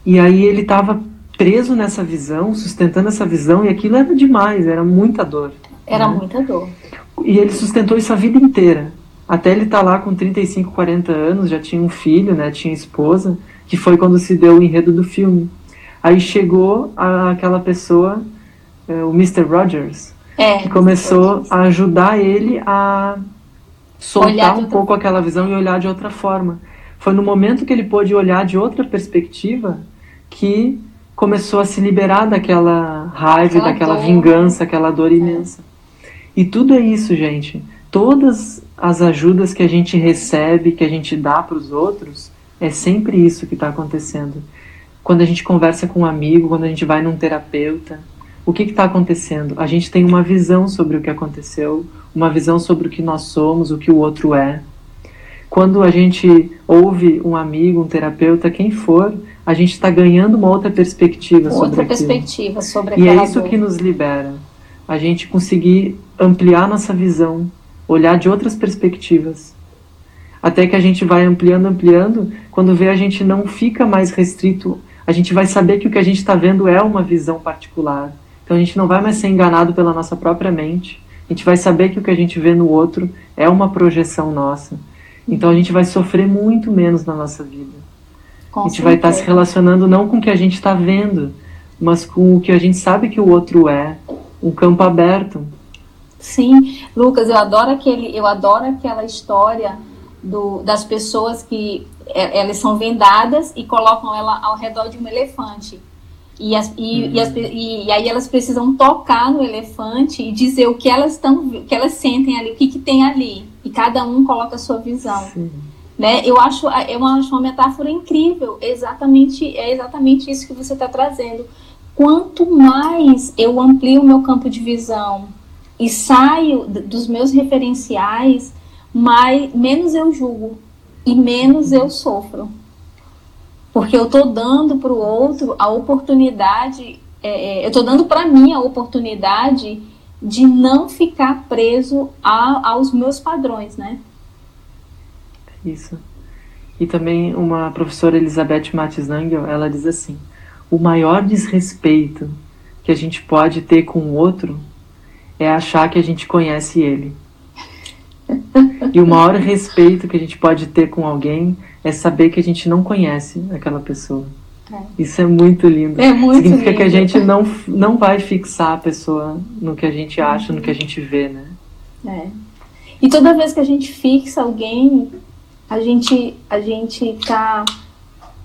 E aí ele estava preso nessa visão, sustentando essa visão, e aquilo era demais, era muita dor. Era né? muita dor. E ele sustentou isso a vida inteira. Até ele estar tá lá com 35, 40 anos, já tinha um filho, né, tinha esposa, que foi quando se deu o enredo do filme. Aí chegou a, aquela pessoa, é, o Mr. Rogers, é, que começou a ajudar ele a soltar um pouco aquela visão e olhar de outra forma. Foi no momento que ele pôde olhar de outra perspectiva que começou a se liberar daquela raiva, aquela daquela dor. vingança, aquela dor imensa. E tudo é isso, gente. Todas as ajudas que a gente recebe, que a gente dá para os outros, é sempre isso que está acontecendo. Quando a gente conversa com um amigo, quando a gente vai num terapeuta, o que está acontecendo? A gente tem uma visão sobre o que aconteceu, uma visão sobre o que nós somos, o que o outro é. Quando a gente ouve um amigo, um terapeuta, quem for, a gente está ganhando uma outra perspectiva outra sobre Outra perspectiva sobre aquilo. E é isso dor. que nos libera. A gente conseguir ampliar nossa visão, olhar de outras perspectivas. Até que a gente vai ampliando, ampliando, quando vê a gente não fica mais restrito, a gente vai saber que o que a gente está vendo é uma visão particular. Então a gente não vai mais ser enganado pela nossa própria mente. A gente vai saber que o que a gente vê no outro é uma projeção nossa. Então a gente vai sofrer muito menos na nossa vida. Com a gente certeza. vai estar tá se relacionando não com o que a gente está vendo, mas com o que a gente sabe que o outro é, um campo aberto, Sim, Lucas, eu adoro aquele, eu adoro aquela história do, das pessoas que é, elas são vendadas e colocam ela ao redor de um elefante. E, as, e, uhum. e, as, e, e, aí elas precisam tocar no elefante e dizer o que elas estão, que elas sentem ali, o que, que tem ali. E cada um coloca a sua visão. Né? Eu acho, eu acho uma metáfora incrível. Exatamente, é exatamente isso que você está trazendo. Quanto mais eu amplio o meu campo de visão, e saio dos meus referenciais, mais, menos eu julgo e menos eu sofro. Porque eu estou dando para o outro a oportunidade, é, é eu estou dando para mim a oportunidade de não ficar preso a, aos meus padrões, né? Isso. E também uma professora Elizabeth Matisnangel, ela diz assim: o maior desrespeito que a gente pode ter com o outro é achar que a gente conhece ele. E o maior respeito que a gente pode ter com alguém é saber que a gente não conhece aquela pessoa. É. Isso é muito lindo. É muito Significa lindo. que a gente não, não vai fixar a pessoa no que a gente acha, uhum. no que a gente vê, né? É. E toda vez que a gente fixa alguém, a gente a gente tá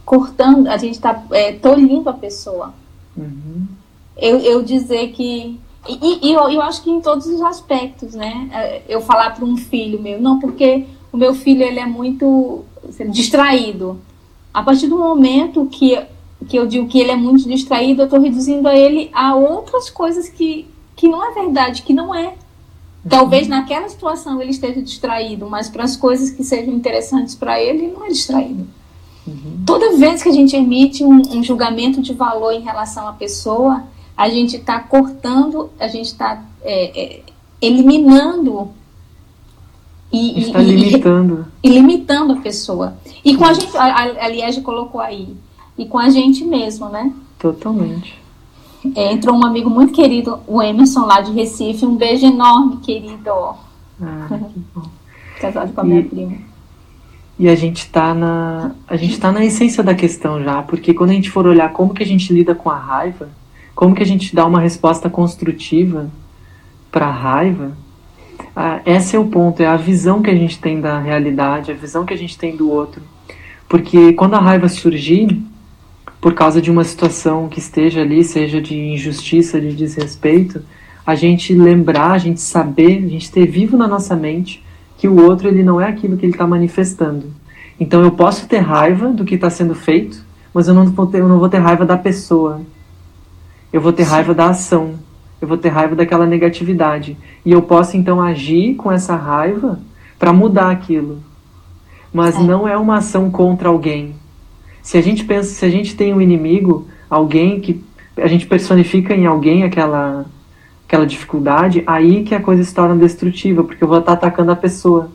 cortando, a gente tá é, tolhindo a pessoa. Uhum. Eu, eu dizer que e, e eu, eu, acho que em todos os aspectos, né? É, eu falar para um filho meu, não, porque o meu filho ele é muito assim, distraído. A partir do momento que, que eu digo que ele é muito distraído, eu estou reduzindo a ele a outras coisas que, que não é verdade, que não é. Talvez uhum. naquela situação ele esteja distraído, mas para as coisas que sejam interessantes para ele, ele não é distraído. Uhum. Toda vez que a gente emite um, um julgamento de valor em relação à pessoa, a gente está cortando, a gente está é, é, eliminando e, está e, limitando. E, e, limitando a pessoa. E com a gente, a, a Liege colocou aí, e com a gente mesmo, né? Totalmente. É, entrou um amigo muito querido, o Emerson lá de Recife, um beijo enorme, querido. Ah, que bom. Casado com a minha e, prima. E a gente está na a gente tá na essência da questão já, porque quando a gente for olhar como que a gente lida com a raiva, como que a gente dá uma resposta construtiva para a raiva? Ah, esse é o ponto, é a visão que a gente tem da realidade, a visão que a gente tem do outro. Porque quando a raiva surgir, por causa de uma situação que esteja ali, seja de injustiça, de desrespeito, a gente lembrar, a gente saber, a gente ter vivo na nossa mente que o outro ele não é aquilo que ele está manifestando. Então eu posso ter raiva do que está sendo feito, mas eu não, vou ter, eu não vou ter raiva da pessoa. Eu vou ter raiva da ação. Eu vou ter raiva daquela negatividade. E eu posso então agir com essa raiva para mudar aquilo. Mas é. não é uma ação contra alguém. Se a gente pensa, se a gente tem um inimigo, alguém que a gente personifica em alguém aquela aquela dificuldade, aí que a coisa se torna destrutiva, porque eu vou estar atacando a pessoa.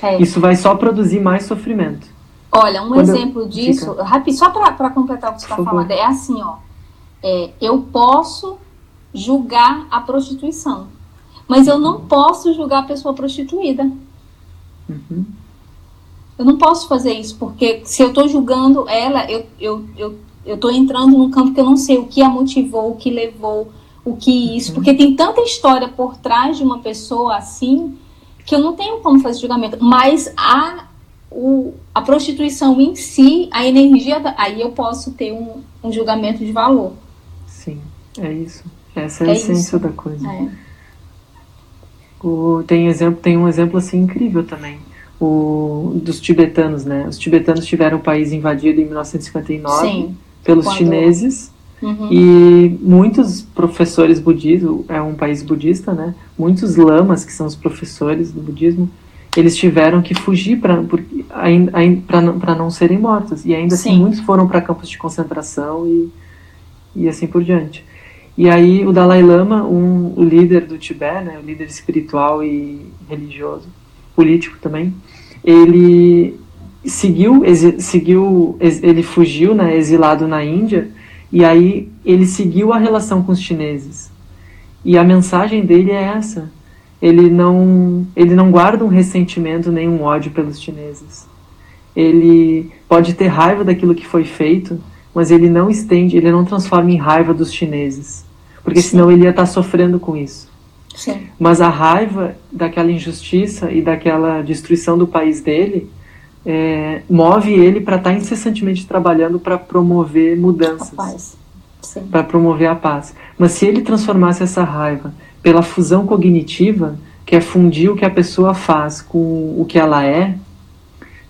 É. Isso vai só produzir mais sofrimento. Olha, um Quando exemplo eu... disso, rápido, só para completar o que você está falando, é assim, ó é, eu posso julgar a prostituição, mas eu não posso julgar a pessoa prostituída. Uhum. Eu não posso fazer isso, porque se eu estou julgando ela, eu eu, eu, eu tô entrando num campo que eu não sei o que a motivou, o que levou, o que isso, uhum. porque tem tanta história por trás de uma pessoa assim que eu não tenho como fazer julgamento. Mas a, o, a prostituição em si, a energia, aí eu posso ter um, um julgamento de valor. É isso. Essa é, é a essência isso. da coisa. É. O, tem, exemplo, tem um exemplo assim incrível também. O, dos tibetanos, né? Os tibetanos tiveram o país invadido em 1959 Sim, pelos quando... chineses. Uhum. E muitos professores budistas, é um país budista, né? Muitos lamas, que são os professores do budismo, eles tiveram que fugir para não serem mortos. E ainda assim, Sim. assim, muitos foram para campos de concentração e e assim por diante. E aí o Dalai Lama, um, o líder do Tibete, né, o líder espiritual e religioso, político também, ele seguiu, seguiu, ele fugiu, né, exilado na Índia, e aí ele seguiu a relação com os chineses. E a mensagem dele é essa: ele não, ele não guarda um ressentimento nem um ódio pelos chineses. Ele pode ter raiva daquilo que foi feito, mas ele não estende, ele não transforma em raiva dos chineses, porque Sim. senão ele ia estar sofrendo com isso. Sim. Mas a raiva daquela injustiça e daquela destruição do país dele é, move ele para estar incessantemente trabalhando para promover mudanças, para promover a paz. Mas se ele transformasse essa raiva pela fusão cognitiva, que é fundir o que a pessoa faz com o que ela é,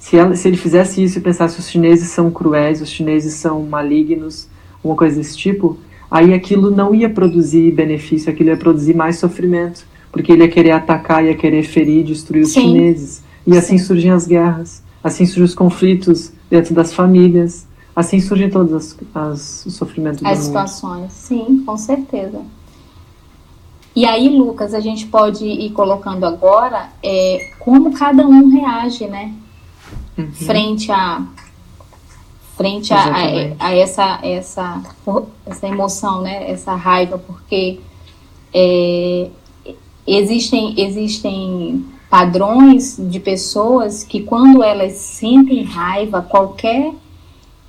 se, ela, se ele fizesse isso e pensasse os chineses são cruéis, os chineses são malignos, uma coisa desse tipo, aí aquilo não ia produzir benefício, aquilo ia produzir mais sofrimento, porque ele ia querer atacar, ia querer ferir, destruir os Sim. chineses. E assim Sim. surgem as guerras, assim surgem os conflitos dentro das famílias, assim surgem todos as, as, os sofrimentos as situações, sim, com certeza. E aí, Lucas, a gente pode ir colocando agora é, como cada um reage, né? Uhum. frente a frente a, a, a, essa essa essa emoção, né? Essa raiva, porque é, existem existem padrões de pessoas que quando elas sentem raiva, qualquer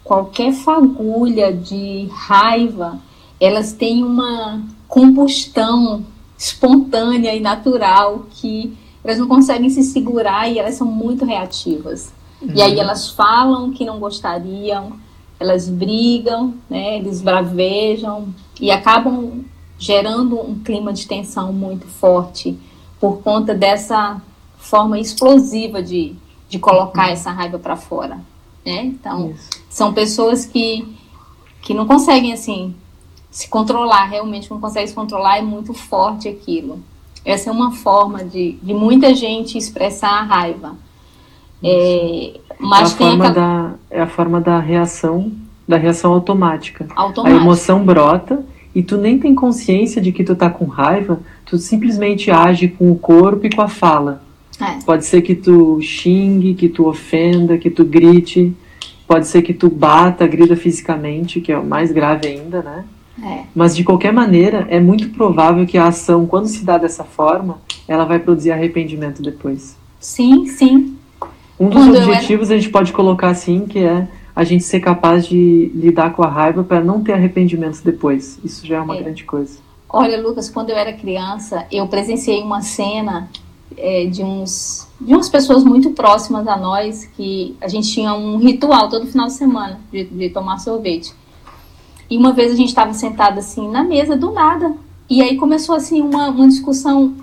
qualquer fagulha de raiva, elas têm uma combustão espontânea e natural que elas não conseguem se segurar e elas são muito reativas. Uhum. E aí uhum. elas falam que não gostariam, elas brigam, né, eles bravejam e acabam gerando um clima de tensão muito forte por conta dessa forma explosiva de, de colocar essa raiva para fora. Né? Então, Isso. são pessoas que, que não conseguem, assim, se controlar, realmente não conseguem se controlar, é muito forte aquilo. Essa é uma forma de, de muita gente expressar a raiva. É, mas é a forma da é a forma da reação da reação automática. automática. A emoção brota e tu nem tem consciência de que tu tá com raiva, tu simplesmente age com o corpo e com a fala. É. Pode ser que tu xingue, que tu ofenda, que tu grite, pode ser que tu bata, grita fisicamente, que é o mais grave ainda, né? É. Mas de qualquer maneira, é muito provável que a ação, quando se dá dessa forma, ela vai produzir arrependimento depois. Sim, sim. Um dos quando objetivos era... a gente pode colocar assim, que é a gente ser capaz de lidar com a raiva para não ter arrependimentos depois. Isso já é uma é. grande coisa. Olha, Lucas, quando eu era criança, eu presenciei uma cena é, de uns de umas pessoas muito próximas a nós que a gente tinha um ritual todo final de semana de, de tomar sorvete. E uma vez a gente estava sentado assim na mesa do nada e aí começou assim uma, uma discussão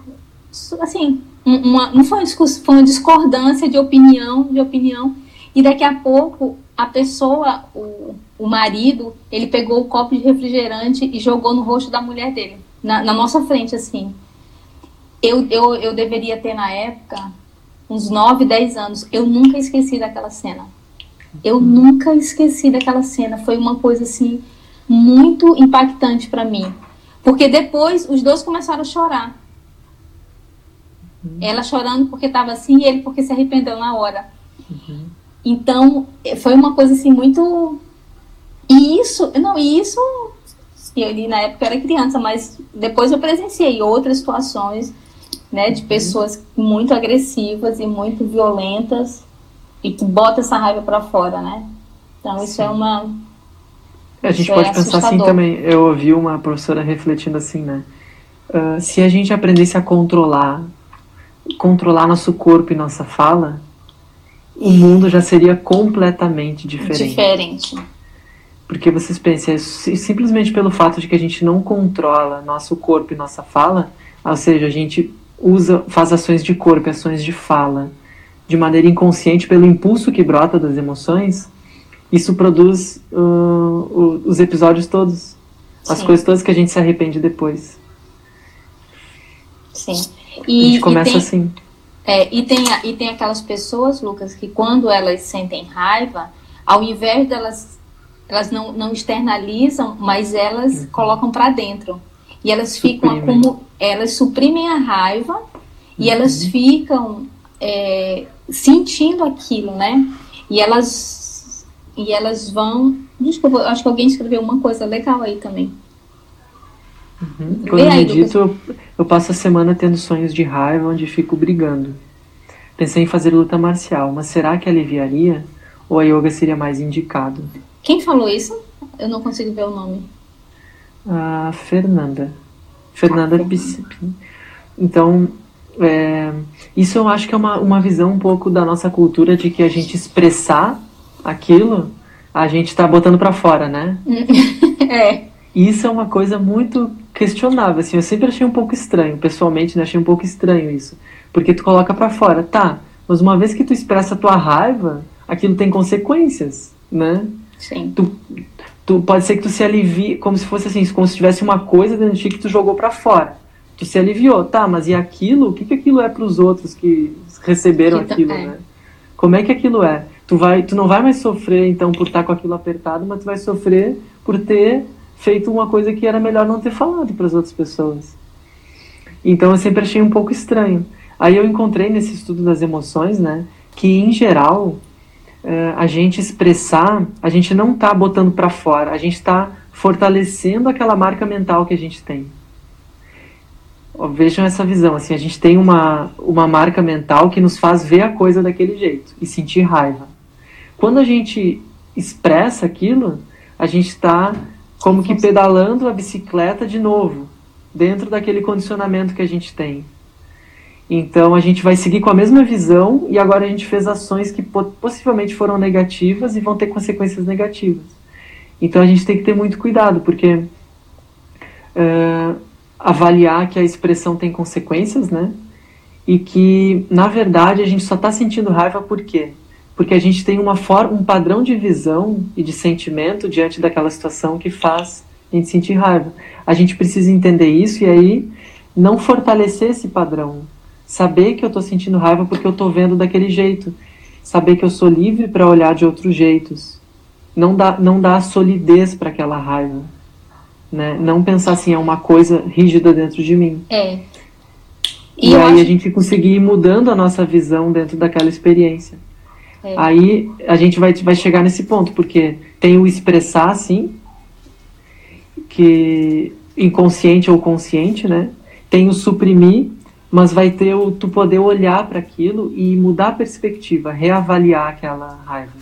assim uma, não foi uma foi uma discordância de opinião de opinião e daqui a pouco a pessoa, o, o marido, ele pegou o copo de refrigerante e jogou no rosto da mulher dele, na, na nossa frente, assim. Eu, eu, eu deveria ter, na época, uns 9, 10 anos. Eu nunca esqueci daquela cena. Eu nunca esqueci daquela cena. Foi uma coisa, assim, muito impactante para mim. Porque depois os dois começaram a chorar. Uhum. Ela chorando porque estava assim e ele porque se arrependeu na hora. Uhum. Então, foi uma coisa assim muito. E isso, não, e isso, eu na época eu era criança, mas depois eu presenciei outras situações, né, de uhum. pessoas muito agressivas e muito violentas e que botam essa raiva para fora, né? Então, isso é Sim. é uma. A gente pode é pensar assim também. Eu ouvi uma professora refletindo assim, né? Uh, se a gente aprendesse a controlar, controlar nosso corpo e nossa fala, o mundo já seria completamente diferente. Diferente. Porque vocês pensam, simplesmente pelo fato de que a gente não controla nosso corpo e nossa fala, ou seja, a gente usa, faz ações de corpo, ações de fala, de maneira inconsciente pelo impulso que brota das emoções, isso produz uh, os episódios todos, as Sim. coisas todas que a gente se arrepende depois. Sim. E, a gente começa tem... assim. É, e, tem, e tem aquelas pessoas, Lucas, que quando elas sentem raiva, ao invés delas, elas não, não externalizam, mas elas uhum. colocam para dentro. E elas ficam como elas suprimem a raiva uhum. e elas ficam é, sentindo aquilo, né? E elas e elas vão. Desculpa, acho que alguém escreveu uma coisa legal aí também. Uhum. Quando aí, medito, eu, eu passo a semana tendo sonhos de raiva onde fico brigando. Pensei em fazer luta marcial, mas será que aliviaria? Ou a yoga seria mais indicado? Quem falou isso? Eu não consigo ver o nome. A Fernanda. Fernanda ah, Então, é, isso eu acho que é uma, uma visão um pouco da nossa cultura de que a gente expressar aquilo, a gente está botando para fora, né? é. Isso é uma coisa muito questionável, assim, eu sempre achei um pouco estranho, pessoalmente, né, achei um pouco estranho isso, porque tu coloca para fora, tá, mas uma vez que tu expressa a tua raiva, aquilo tem consequências, né? Sim. Tu, tu, pode ser que tu se alivie, como se fosse assim, como se tivesse uma coisa dentro de ti que tu jogou para fora. Tu se aliviou, tá, mas e aquilo? O que, que aquilo é para os outros que receberam que aquilo, é. né? Como é que aquilo é? Tu, vai, tu não vai mais sofrer, então, por estar com aquilo apertado, mas tu vai sofrer por ter feito uma coisa que era melhor não ter falado para as outras pessoas. Então eu sempre achei um pouco estranho. Aí eu encontrei nesse estudo das emoções, né, que em geral é, a gente expressar, a gente não está botando para fora, a gente está fortalecendo aquela marca mental que a gente tem. vejam essa visão, assim, a gente tem uma, uma marca mental que nos faz ver a coisa daquele jeito e sentir raiva. Quando a gente expressa aquilo, a gente está como que pedalando a bicicleta de novo, dentro daquele condicionamento que a gente tem. Então a gente vai seguir com a mesma visão e agora a gente fez ações que possivelmente foram negativas e vão ter consequências negativas. Então a gente tem que ter muito cuidado, porque uh, avaliar que a expressão tem consequências, né? E que, na verdade, a gente só está sentindo raiva por quê? Porque a gente tem uma forma, um padrão de visão e de sentimento diante daquela situação que faz a gente sentir raiva. A gente precisa entender isso e aí não fortalecer esse padrão. Saber que eu estou sentindo raiva porque eu estou vendo daquele jeito. Saber que eu sou livre para olhar de outros jeitos. Não dá, não dá solidez para aquela raiva. Né? Não pensar assim, é uma coisa rígida dentro de mim. É. E, e aí acho... a gente conseguir ir mudando a nossa visão dentro daquela experiência. É. Aí a gente vai, vai chegar nesse ponto, porque tem o expressar, sim, que inconsciente ou consciente, né? Tem o suprimir, mas vai ter o tu poder olhar para aquilo e mudar a perspectiva, reavaliar aquela raiva.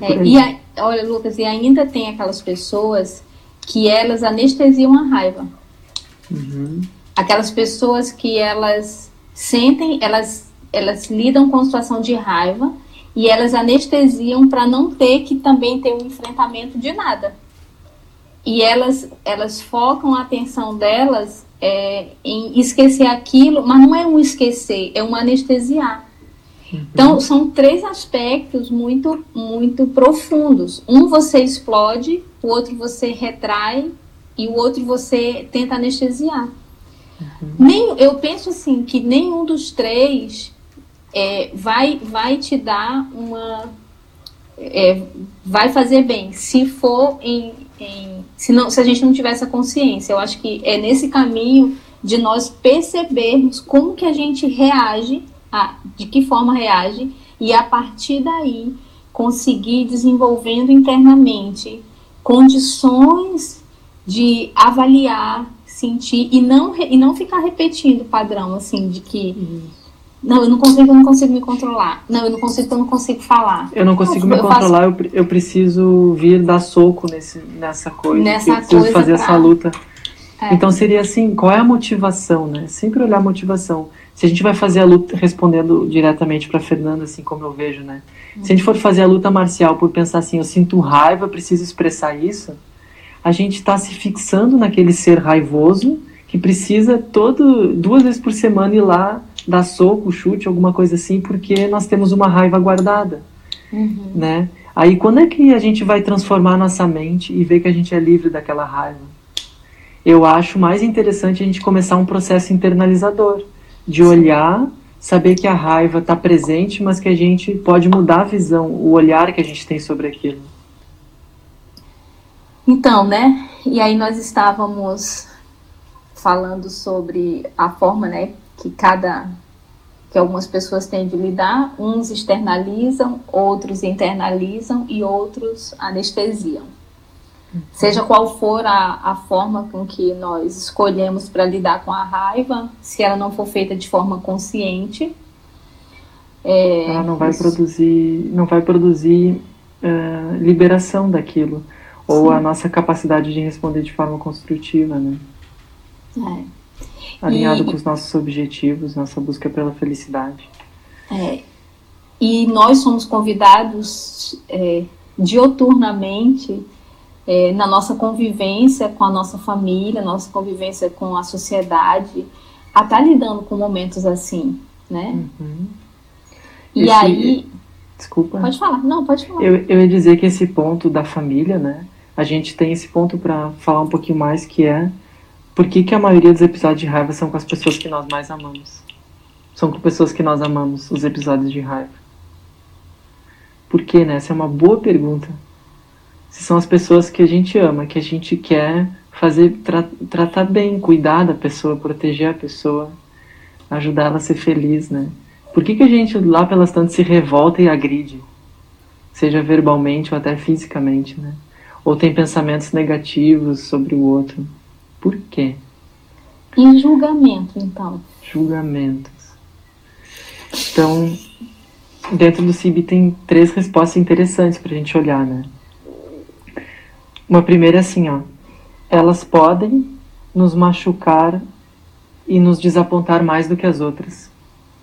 É é, e a, olha, Lucas, e ainda tem aquelas pessoas que elas anestesiam a raiva. Uhum. Aquelas pessoas que elas sentem, elas, elas lidam com a situação de raiva e elas anestesiam para não ter que também ter um enfrentamento de nada. E elas, elas focam a atenção delas é, em esquecer aquilo, mas não é um esquecer, é um anestesiar. Uhum. Então, são três aspectos muito, muito profundos. Um você explode, o outro você retrai e o outro você tenta anestesiar. Uhum. Nem, eu penso assim que nenhum dos três é, vai, vai te dar uma. É, vai fazer bem. Se for em, em. se, não, se a gente não tiver essa consciência, eu acho que é nesse caminho de nós percebermos como que a gente reage, a, de que forma reage, e a partir daí conseguir desenvolvendo internamente condições de avaliar, sentir e não, e não ficar repetindo o padrão assim de que uhum. Não, eu não consigo, eu não consigo me controlar. Não, eu não consigo, eu não consigo falar. Eu não consigo não, me eu controlar, faço... eu, eu preciso vir dar soco nesse, nessa coisa. Nessa eu preciso coisa fazer pra... essa luta. É. Então seria assim, qual é a motivação, né? Sempre olhar a motivação. Se a gente vai fazer a luta, respondendo diretamente para Fernanda, assim como eu vejo, né? Se a gente for fazer a luta marcial por pensar assim, eu sinto raiva, preciso expressar isso, a gente está se fixando naquele ser raivoso que precisa todo duas vezes por semana ir lá dar soco, chute, alguma coisa assim, porque nós temos uma raiva guardada, uhum. né? Aí quando é que a gente vai transformar nossa mente e ver que a gente é livre daquela raiva? Eu acho mais interessante a gente começar um processo internalizador, de olhar, saber que a raiva está presente, mas que a gente pode mudar a visão, o olhar que a gente tem sobre aquilo. Então, né? E aí nós estávamos falando sobre a forma, né, que cada que algumas pessoas têm de lidar, uns externalizam, outros internalizam e outros anestesiam. Uhum. Seja qual for a, a forma com que nós escolhemos para lidar com a raiva, se ela não for feita de forma consciente, é, ela não vai isso. produzir, não vai produzir uh, liberação daquilo ou Sim. a nossa capacidade de responder de forma construtiva, né? É. Alinhado e, com os nossos objetivos, nossa busca pela felicidade. É, e nós somos convidados é, dioturnamente é, na nossa convivência com a nossa família, nossa convivência com a sociedade, a estar tá lidando com momentos assim, né? Uhum. E esse, aí. Desculpa. Pode falar, não, pode falar. Eu, eu ia dizer que esse ponto da família, né? A gente tem esse ponto para falar um pouquinho mais que é por que, que a maioria dos episódios de raiva são com as pessoas que nós mais amamos? São com pessoas que nós amamos, os episódios de raiva. Por quê, né? Essa é uma boa pergunta. Se são as pessoas que a gente ama, que a gente quer fazer, tra tratar bem, cuidar da pessoa, proteger a pessoa, ajudar ela a ser feliz, né? Por que, que a gente lá pelas tantas se revolta e agride? Seja verbalmente ou até fisicamente, né? Ou tem pensamentos negativos sobre o outro. Por quê? Em julgamento, então. Julgamentos. Então, dentro do CIB tem três respostas interessantes para a gente olhar, né? Uma primeira é assim, ó. Elas podem nos machucar e nos desapontar mais do que as outras.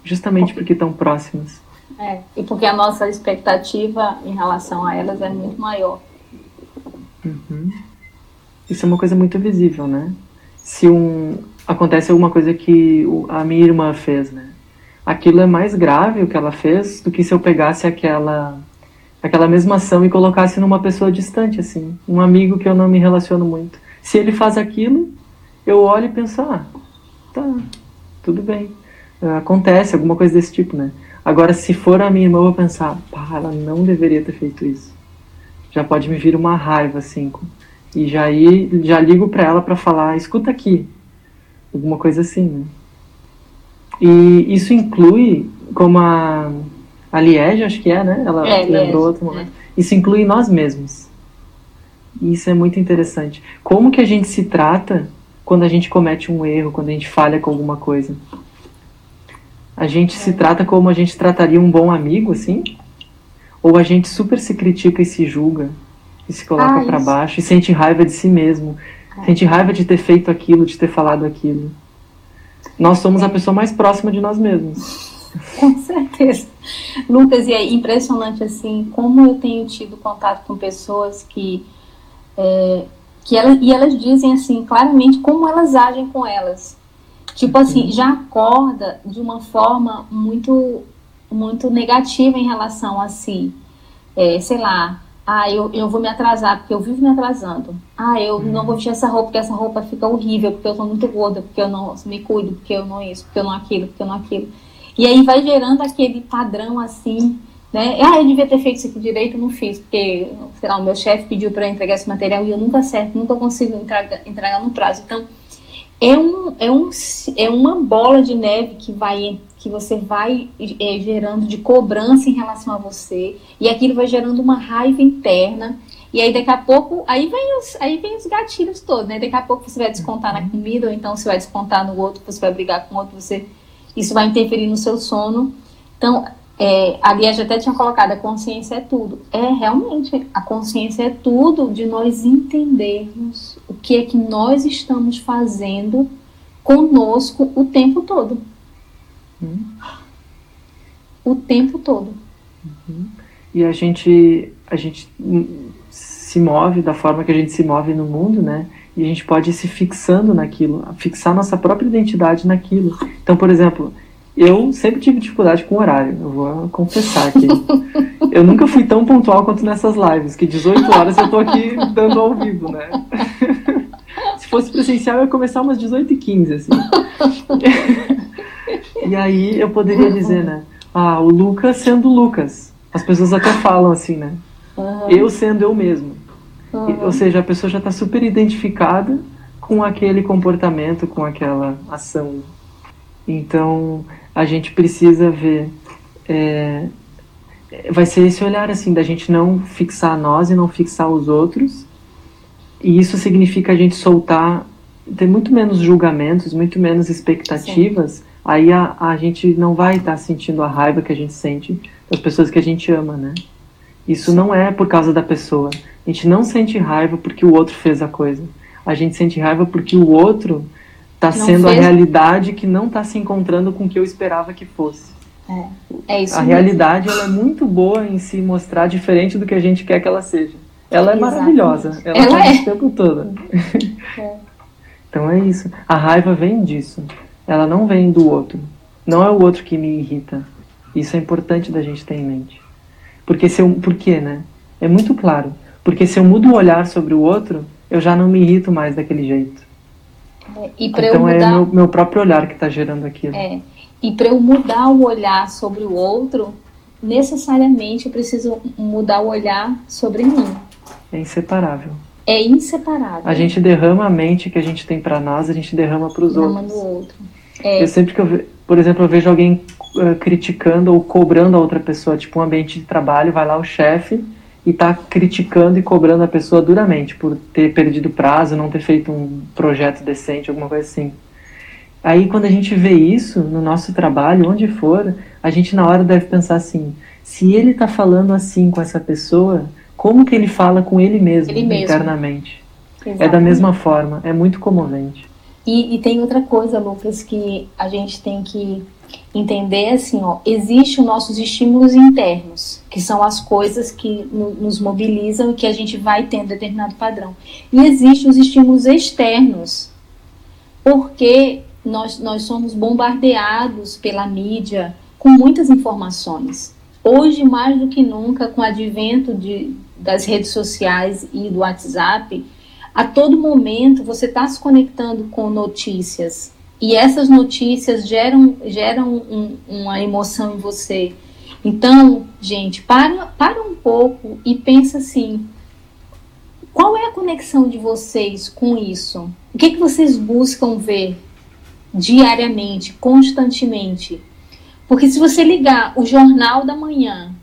justamente porque estão próximas. É, e porque a nossa expectativa em relação a elas é muito maior. Uhum. Isso é uma coisa muito visível, né? Se um acontece alguma coisa que a minha irmã fez, né? Aquilo é mais grave o que ela fez do que se eu pegasse aquela aquela mesma ação e colocasse numa pessoa distante, assim, um amigo que eu não me relaciono muito. Se ele faz aquilo, eu olho e penso, ah, tá, tudo bem. Acontece alguma coisa desse tipo, né? Agora, se for a minha irmã, eu vou pensar, pá, ela não deveria ter feito isso. Já pode me vir uma raiva, assim, e já, ir, já ligo para ela para falar, escuta aqui, alguma coisa assim, né? E isso inclui, como a, a Liege, acho que é, né? Ela é, lembrou Liege, outro momento. É. Isso inclui nós mesmos. E isso é muito interessante. Como que a gente se trata quando a gente comete um erro, quando a gente falha com alguma coisa? A gente é. se trata como a gente trataria um bom amigo, assim? Ou a gente super se critica e se julga? E se coloca ah, para baixo e sente raiva de si mesmo? É. Sente raiva de ter feito aquilo, de ter falado aquilo? Nós somos a pessoa mais próxima de nós mesmos. Com certeza. Lucas, e é impressionante assim como eu tenho tido contato com pessoas que é, que elas, e elas dizem assim claramente como elas agem com elas. Tipo assim, uhum. já acorda de uma forma muito muito negativa em relação a si. É, sei lá, ah, eu, eu vou me atrasar porque eu vivo me atrasando. Ah, eu uhum. não vou vestir essa roupa porque essa roupa fica horrível, porque eu sou muito gorda, porque eu não me cuido, porque eu não isso, porque eu não aquilo, porque eu não aquilo. E aí vai gerando aquele padrão assim né? Ah, eu devia ter feito isso aqui direito, não fiz, porque, sei lá, o meu chefe pediu para entregar esse material e eu nunca acerto, nunca consigo entregar, entregar no prazo. Então, é, um, é, um, é uma bola de neve que vai que você vai é, gerando de cobrança em relação a você, e aquilo vai gerando uma raiva interna, e aí daqui a pouco, aí vem os, aí vem os gatilhos todos, né? Daqui a pouco você vai descontar na comida, ou então você vai descontar no outro, você vai brigar com o outro, você, isso vai interferir no seu sono. Então, é, a Liege até tinha colocado, a consciência é tudo. É, realmente, a consciência é tudo de nós entendermos o que é que nós estamos fazendo conosco o tempo todo. Hum. O tempo todo. Uhum. E a gente, a gente se move da forma que a gente se move no mundo, né? E a gente pode ir se fixando naquilo, fixar nossa própria identidade naquilo. Então, por exemplo, eu sempre tive dificuldade com horário, eu vou confessar aqui. eu nunca fui tão pontual quanto nessas lives, que 18 horas eu tô aqui dando ao vivo, né? Se fosse presencial, eu ia começar umas 18 e 15, assim. e aí eu poderia dizer, né? Ah, o Lucas sendo Lucas. As pessoas até falam assim, né? Uhum. Eu sendo eu mesmo. Uhum. Ou seja, a pessoa já está super identificada com aquele comportamento, com aquela ação. Então, a gente precisa ver. É, vai ser esse olhar assim, da gente não fixar nós e não fixar os outros. E isso significa a gente soltar, ter muito menos julgamentos, muito menos expectativas. Sim. Aí a, a gente não vai estar tá sentindo a raiva que a gente sente das pessoas que a gente ama, né? Isso não é por causa da pessoa. A gente não sente raiva porque o outro fez a coisa. A gente sente raiva porque o outro Está sendo fez... a realidade que não está se encontrando com o que eu esperava que fosse. É, é isso a mesmo. realidade ela é muito boa em se mostrar diferente do que a gente quer que ela seja. Ela é Exatamente. maravilhosa. Ela, ela é. o tempo todo. É. então é isso. A raiva vem disso. Ela não vem do outro. Não é o outro que me irrita. Isso é importante da gente ter em mente. Porque se eu, por quê, né? É muito claro. Porque se eu mudo o olhar sobre o outro, eu já não me irrito mais daquele jeito. É, e então eu mudar, é meu, meu próprio olhar que está gerando aquilo. É, e para eu mudar o olhar sobre o outro, necessariamente eu preciso mudar o olhar sobre mim. É inseparável. É inseparável. A gente derrama a mente que a gente tem para nós, a gente derrama para os outros. No outro. É. Eu sempre que eu, por exemplo, eu vejo alguém uh, criticando ou cobrando a outra pessoa, tipo um ambiente de trabalho, vai lá o chefe e tá criticando e cobrando a pessoa duramente por ter perdido prazo, não ter feito um projeto decente, alguma coisa assim. Aí quando a gente vê isso no nosso trabalho, onde for, a gente na hora deve pensar assim: se ele está falando assim com essa pessoa, como que ele fala com ele mesmo, ele mesmo. internamente? Exatamente. É da mesma forma, é muito comovente. E, e tem outra coisa, Lucas, que a gente tem que entender assim, ó, existe os nossos estímulos internos, que são as coisas que no, nos mobilizam e que a gente vai tendo determinado padrão. E existem os estímulos externos, porque nós, nós somos bombardeados pela mídia com muitas informações. Hoje, mais do que nunca, com o advento de, das redes sociais e do WhatsApp, a todo momento você está se conectando com notícias e essas notícias geram, geram um, uma emoção em você. Então, gente, para, para um pouco e pensa assim: qual é a conexão de vocês com isso? O que, que vocês buscam ver diariamente, constantemente? Porque se você ligar o Jornal da Manhã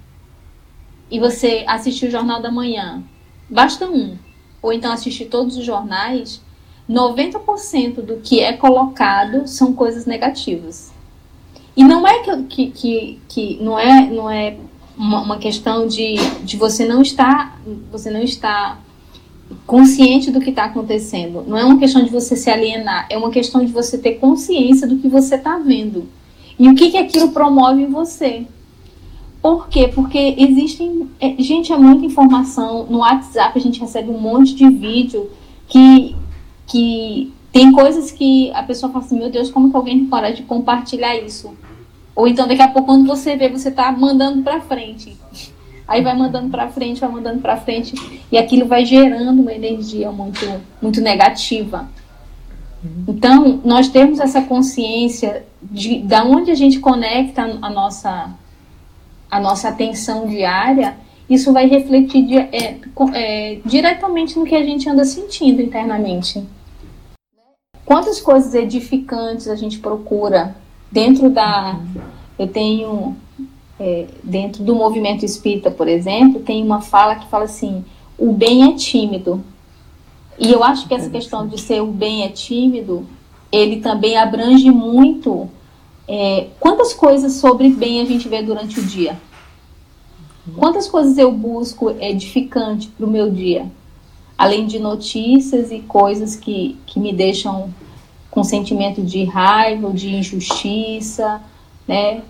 e você assistir o Jornal da Manhã, basta um, ou então assistir todos os jornais, 90% do que é colocado são coisas negativas. E não é que, que, que, não é, não é uma, uma, questão de, de você não estar você não está consciente do que está acontecendo. Não é uma questão de você se alienar, é uma questão de você ter consciência do que você está vendo. E o que, que aquilo promove em você. Por quê? Porque existem. É, gente, é muita informação. No WhatsApp a gente recebe um monte de vídeo que que tem coisas que a pessoa fala assim, meu Deus, como que alguém tem coragem de compartilhar isso? Ou então daqui a pouco quando você vê, você tá mandando para frente. Aí vai mandando para frente, vai mandando para frente e aquilo vai gerando uma energia muito muito negativa. Então, nós temos essa consciência de da onde a gente conecta a nossa a nossa atenção diária, isso vai refletir é, é, diretamente no que a gente anda sentindo internamente. Quantas coisas edificantes a gente procura dentro da. Eu tenho. É, dentro do movimento espírita, por exemplo, tem uma fala que fala assim: o bem é tímido. E eu acho que essa questão de ser o bem é tímido, ele também abrange muito é, quantas coisas sobre bem a gente vê durante o dia. Quantas coisas eu busco edificante para o meu dia? além de notícias e coisas que, que me deixam com sentimento de raiva, de injustiça, né?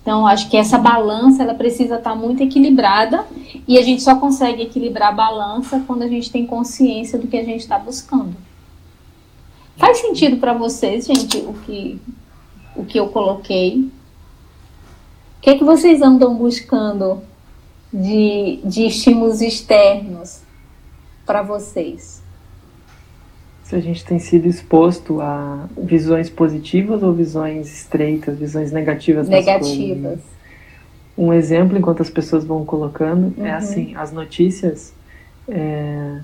Então, acho que essa balança ela precisa estar muito equilibrada e a gente só consegue equilibrar a balança quando a gente tem consciência do que a gente está buscando. Faz sentido para vocês, gente, o que, o que eu coloquei? O que, é que vocês andam buscando de, de estímulos externos para vocês? Se a gente tem sido exposto a visões positivas ou visões estreitas, visões negativas Negativas. Um exemplo, enquanto as pessoas vão colocando, é uhum. é assim: as notícias. É,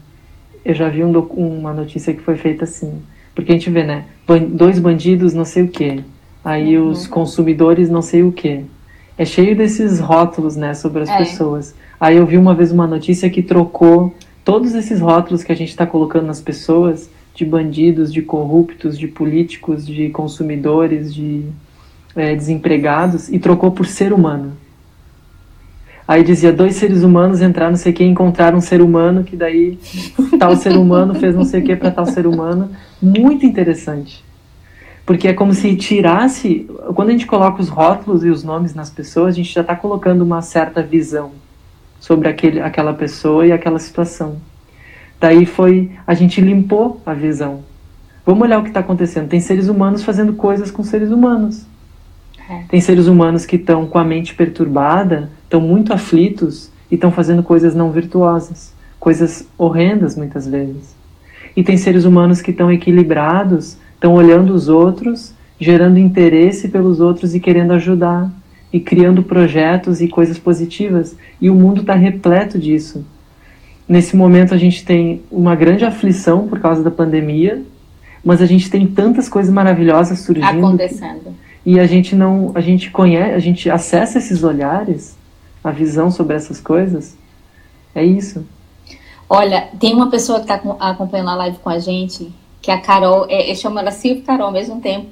eu já vi um, uma notícia que foi feita assim. Porque a gente vê, né? Dois bandidos, não sei o quê. Aí uhum. os consumidores, não sei o quê. É cheio desses rótulos, né, sobre as é. pessoas. Aí eu vi uma vez uma notícia que trocou todos esses rótulos que a gente está colocando nas pessoas, de bandidos, de corruptos, de políticos, de consumidores, de é, desempregados, e trocou por ser humano. Aí dizia, dois seres humanos entraram, não sei quem, encontraram um ser humano, que daí tal ser humano fez não sei o que para tal ser humano. Muito interessante. Porque é como se tirasse. Quando a gente coloca os rótulos e os nomes nas pessoas, a gente já está colocando uma certa visão sobre aquele, aquela pessoa e aquela situação. Daí foi, a gente limpou a visão. Vamos olhar o que está acontecendo. Tem seres humanos fazendo coisas com seres humanos. É. Tem seres humanos que estão com a mente perturbada, estão muito aflitos e estão fazendo coisas não virtuosas, coisas horrendas muitas vezes. E tem seres humanos que estão equilibrados, estão olhando os outros, gerando interesse pelos outros e querendo ajudar e criando projetos e coisas positivas. E o mundo está repleto disso. Nesse momento a gente tem uma grande aflição por causa da pandemia, mas a gente tem tantas coisas maravilhosas surgindo. Acontecendo. E a gente não, a gente conhece, a gente acessa esses olhares, a visão sobre essas coisas. É isso. Olha, tem uma pessoa que está acompanhando a live com a gente, que a Carol, é, eu chamo ela Silvia Carol ao mesmo tempo.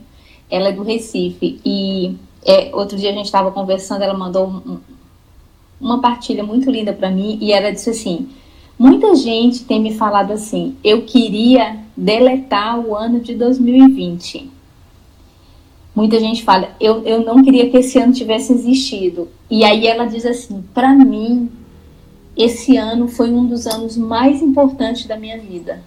Ela é do Recife e é, outro dia a gente estava conversando, ela mandou um, uma partilha muito linda para mim e ela disse assim: muita gente tem me falado assim, eu queria deletar o ano de 2020. Muita gente fala, eu, eu não queria que esse ano tivesse existido. E aí ela diz assim: para mim, esse ano foi um dos anos mais importantes da minha vida.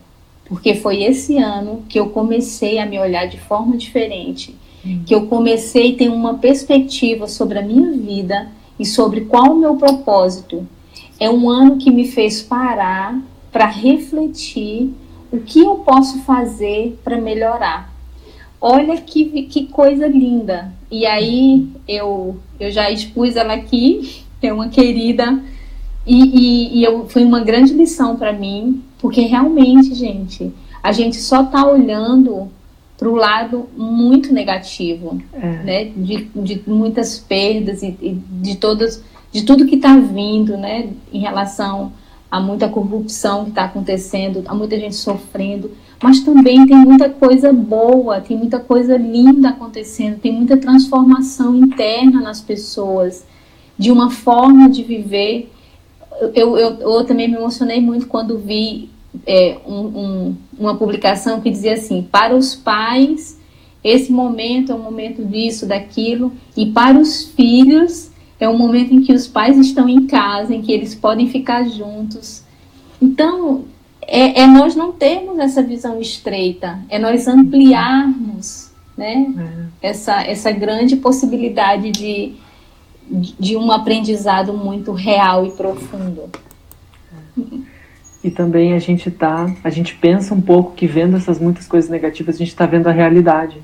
Porque foi esse ano que eu comecei a me olhar de forma diferente. Hum. Que eu comecei a ter uma perspectiva sobre a minha vida e sobre qual o meu propósito. É um ano que me fez parar para refletir o que eu posso fazer para melhorar. Olha que, que coisa linda. E aí eu, eu já expus ela aqui, é uma querida, e, e, e eu, foi uma grande lição para mim, porque realmente, gente, a gente só está olhando para o lado muito negativo, é. né? De, de muitas perdas e, e de todas, de tudo que está vindo, né? Em relação a muita corrupção que está acontecendo, há muita gente sofrendo, mas também tem muita coisa boa, tem muita coisa linda acontecendo, tem muita transformação interna nas pessoas, de uma forma de viver. Eu, eu, eu também me emocionei muito quando vi é, um, um, uma publicação que dizia assim: para os pais, esse momento é um momento disso, daquilo, e para os filhos, é um momento em que os pais estão em casa, em que eles podem ficar juntos. Então, é, é, nós não termos essa visão estreita, é nós ampliarmos né, é. essa, essa grande possibilidade de, de um aprendizado muito real e profundo. E também a gente tá, a gente pensa um pouco que vendo essas muitas coisas negativas, a gente está vendo a realidade.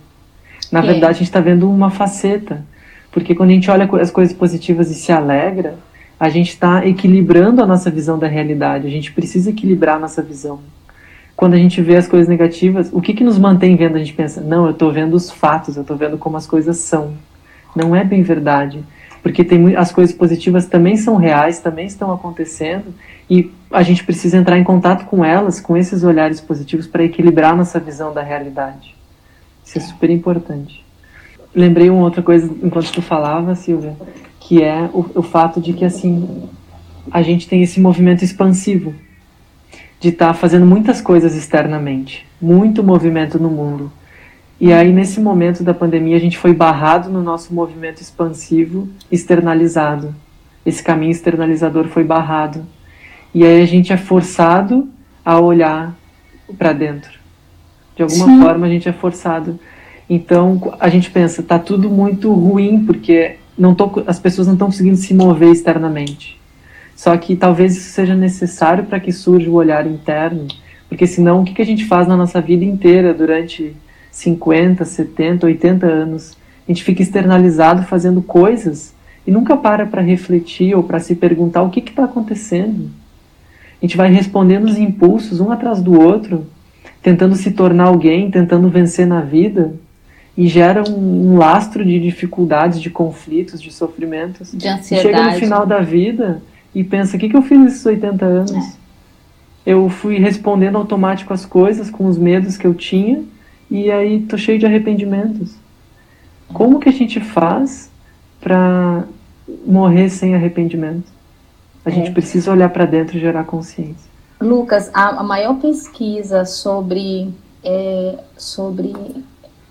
Na é. verdade, a gente está vendo uma faceta. Porque quando a gente olha as coisas positivas e se alegra, a gente está equilibrando a nossa visão da realidade. A gente precisa equilibrar a nossa visão. Quando a gente vê as coisas negativas, o que, que nos mantém vendo? A gente pensa, não, eu estou vendo os fatos, eu estou vendo como as coisas são. Não é bem verdade. Porque tem, as coisas positivas também são reais, também estão acontecendo, e a gente precisa entrar em contato com elas, com esses olhares positivos, para equilibrar nossa visão da realidade. Isso é super importante. Lembrei uma outra coisa enquanto tu falava, Silvia, que é o, o fato de que assim a gente tem esse movimento expansivo de estar tá fazendo muitas coisas externamente, muito movimento no mundo. E aí nesse momento da pandemia a gente foi barrado no nosso movimento expansivo externalizado. Esse caminho externalizador foi barrado. E aí a gente é forçado a olhar para dentro. De alguma Sim. forma a gente é forçado. Então a gente pensa, tá tudo muito ruim porque não tô, as pessoas não estão conseguindo se mover externamente. Só que talvez isso seja necessário para que surja o olhar interno, porque senão o que, que a gente faz na nossa vida inteira durante 50, 70, 80 anos? A gente fica externalizado fazendo coisas e nunca para para refletir ou para se perguntar o que está acontecendo. A gente vai respondendo os impulsos um atrás do outro, tentando se tornar alguém, tentando vencer na vida, e gera um, um, lastro de dificuldades, de conflitos, de sofrimentos. De ansiedade. chega no final da vida e pensa: o que, que eu fiz nesses 80 anos? É. Eu fui respondendo automático as coisas com os medos que eu tinha e aí tô cheio de arrependimentos. Como que a gente faz para morrer sem arrependimento? A é. gente precisa olhar para dentro e gerar consciência. Lucas, a, a maior pesquisa sobre, é, sobre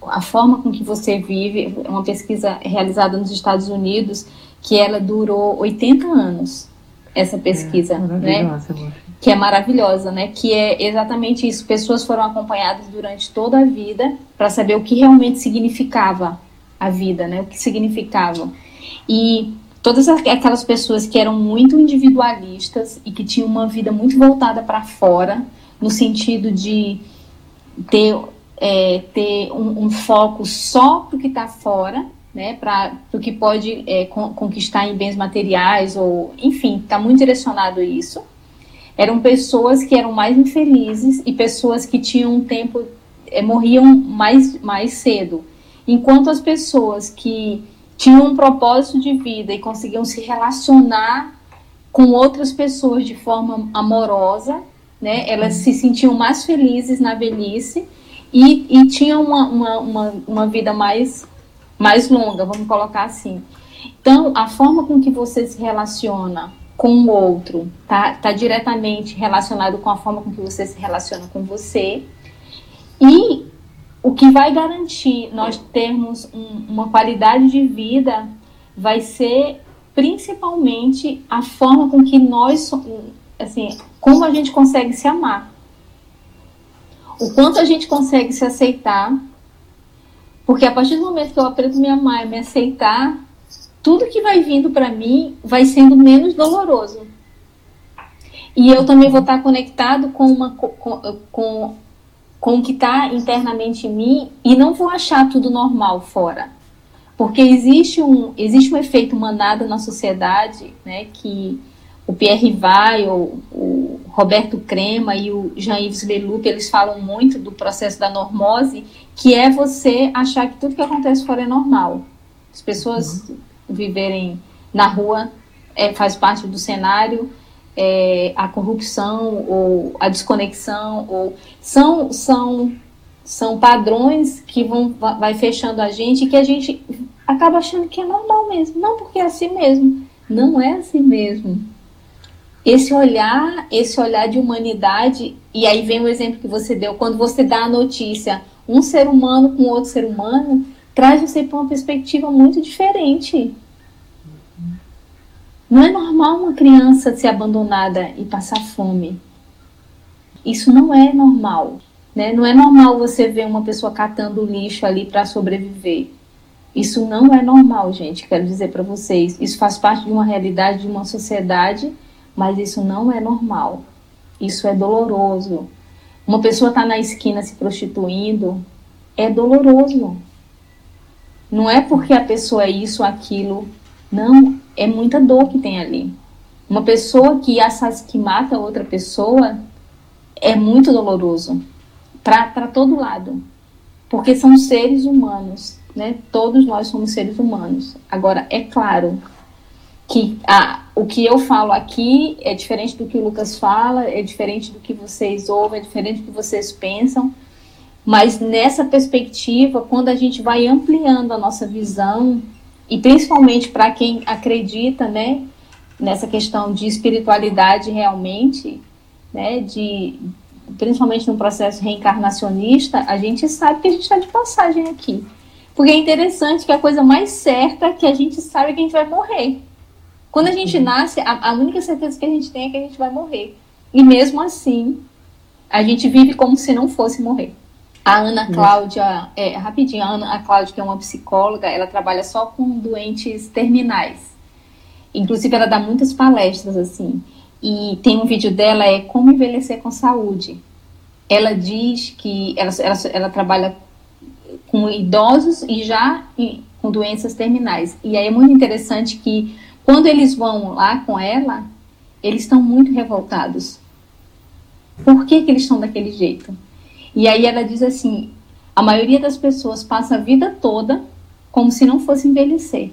a forma com que você vive, uma pesquisa realizada nos Estados Unidos, que ela durou 80 anos, essa pesquisa, é, né? Que é maravilhosa, né? Que é exatamente isso. Pessoas foram acompanhadas durante toda a vida para saber o que realmente significava a vida, né? O que significava. E todas aquelas pessoas que eram muito individualistas e que tinham uma vida muito voltada para fora, no sentido de ter é, ter um, um, foco só para o que está fora, né, para o que pode é, conquistar em bens materiais, ou enfim, está muito direcionado isso. Eram pessoas que eram mais infelizes e pessoas que tinham um tempo, é, morriam mais, mais cedo. Enquanto as pessoas que tinham um propósito de vida e conseguiam se relacionar com outras pessoas de forma amorosa, né, elas se sentiam mais felizes na velhice e, e tinha uma, uma, uma, uma vida mais, mais longa, vamos colocar assim. Então, a forma com que você se relaciona com o outro tá, tá diretamente relacionado com a forma com que você se relaciona com você. E o que vai garantir nós termos um, uma qualidade de vida vai ser principalmente a forma com que nós, assim, como a gente consegue se amar. O quanto a gente consegue se aceitar. Porque a partir do momento que eu aprendo a me amar e me aceitar, tudo que vai vindo para mim vai sendo menos doloroso. E eu também vou estar conectado com, uma, com, com, com o que está internamente em mim e não vou achar tudo normal fora. Porque existe um, existe um efeito manada na sociedade, né, que o Pierre Vai, o, o Roberto Crema e o Jean-Yves Leloup, eles falam muito do processo da normose, que é você achar que tudo que acontece fora é normal. As pessoas uhum. Viverem na rua é, faz parte do cenário, é, a corrupção ou a desconexão ou são são são padrões que vão vai fechando a gente que a gente acaba achando que é normal mesmo. Não porque é assim mesmo. Não é assim mesmo. Esse olhar esse olhar de humanidade e aí vem o exemplo que você deu quando você dá a notícia um ser humano com outro ser humano traz você para uma perspectiva muito diferente não é normal uma criança ser abandonada e passar fome. Isso não é normal. Né? Não é normal você ver uma pessoa catando lixo ali para sobreviver. Isso não é normal, gente. Quero dizer para vocês. Isso faz parte de uma realidade de uma sociedade, mas isso não é normal. Isso é doloroso. Uma pessoa está na esquina se prostituindo, é doloroso. Não é porque a pessoa é isso aquilo. Não, é muita dor que tem ali. Uma pessoa que, que mata outra pessoa é muito doloroso para todo lado, porque são seres humanos, né? Todos nós somos seres humanos. Agora, é claro que a, o que eu falo aqui é diferente do que o Lucas fala, é diferente do que vocês ouvem, é diferente do que vocês pensam, mas nessa perspectiva, quando a gente vai ampliando a nossa visão e principalmente para quem acredita, né, nessa questão de espiritualidade realmente, né, de principalmente no processo reencarnacionista, a gente sabe que a gente está de passagem aqui. Porque é interessante que a coisa mais certa que a gente sabe é que a gente vai morrer. Quando a gente uhum. nasce, a, a única certeza que a gente tem é que a gente vai morrer. E mesmo assim, a gente vive como se não fosse morrer. A Ana Cláudia, é, rapidinho, a Ana Cláudia, que é uma psicóloga, ela trabalha só com doentes terminais. Inclusive, ela dá muitas palestras, assim. E tem um vídeo dela, é Como Envelhecer com Saúde. Ela diz que ela, ela, ela trabalha com idosos e já com doenças terminais. E aí é muito interessante que quando eles vão lá com ela, eles estão muito revoltados. Por que, que eles estão daquele jeito? E aí ela diz assim: a maioria das pessoas passa a vida toda como se não fosse envelhecer,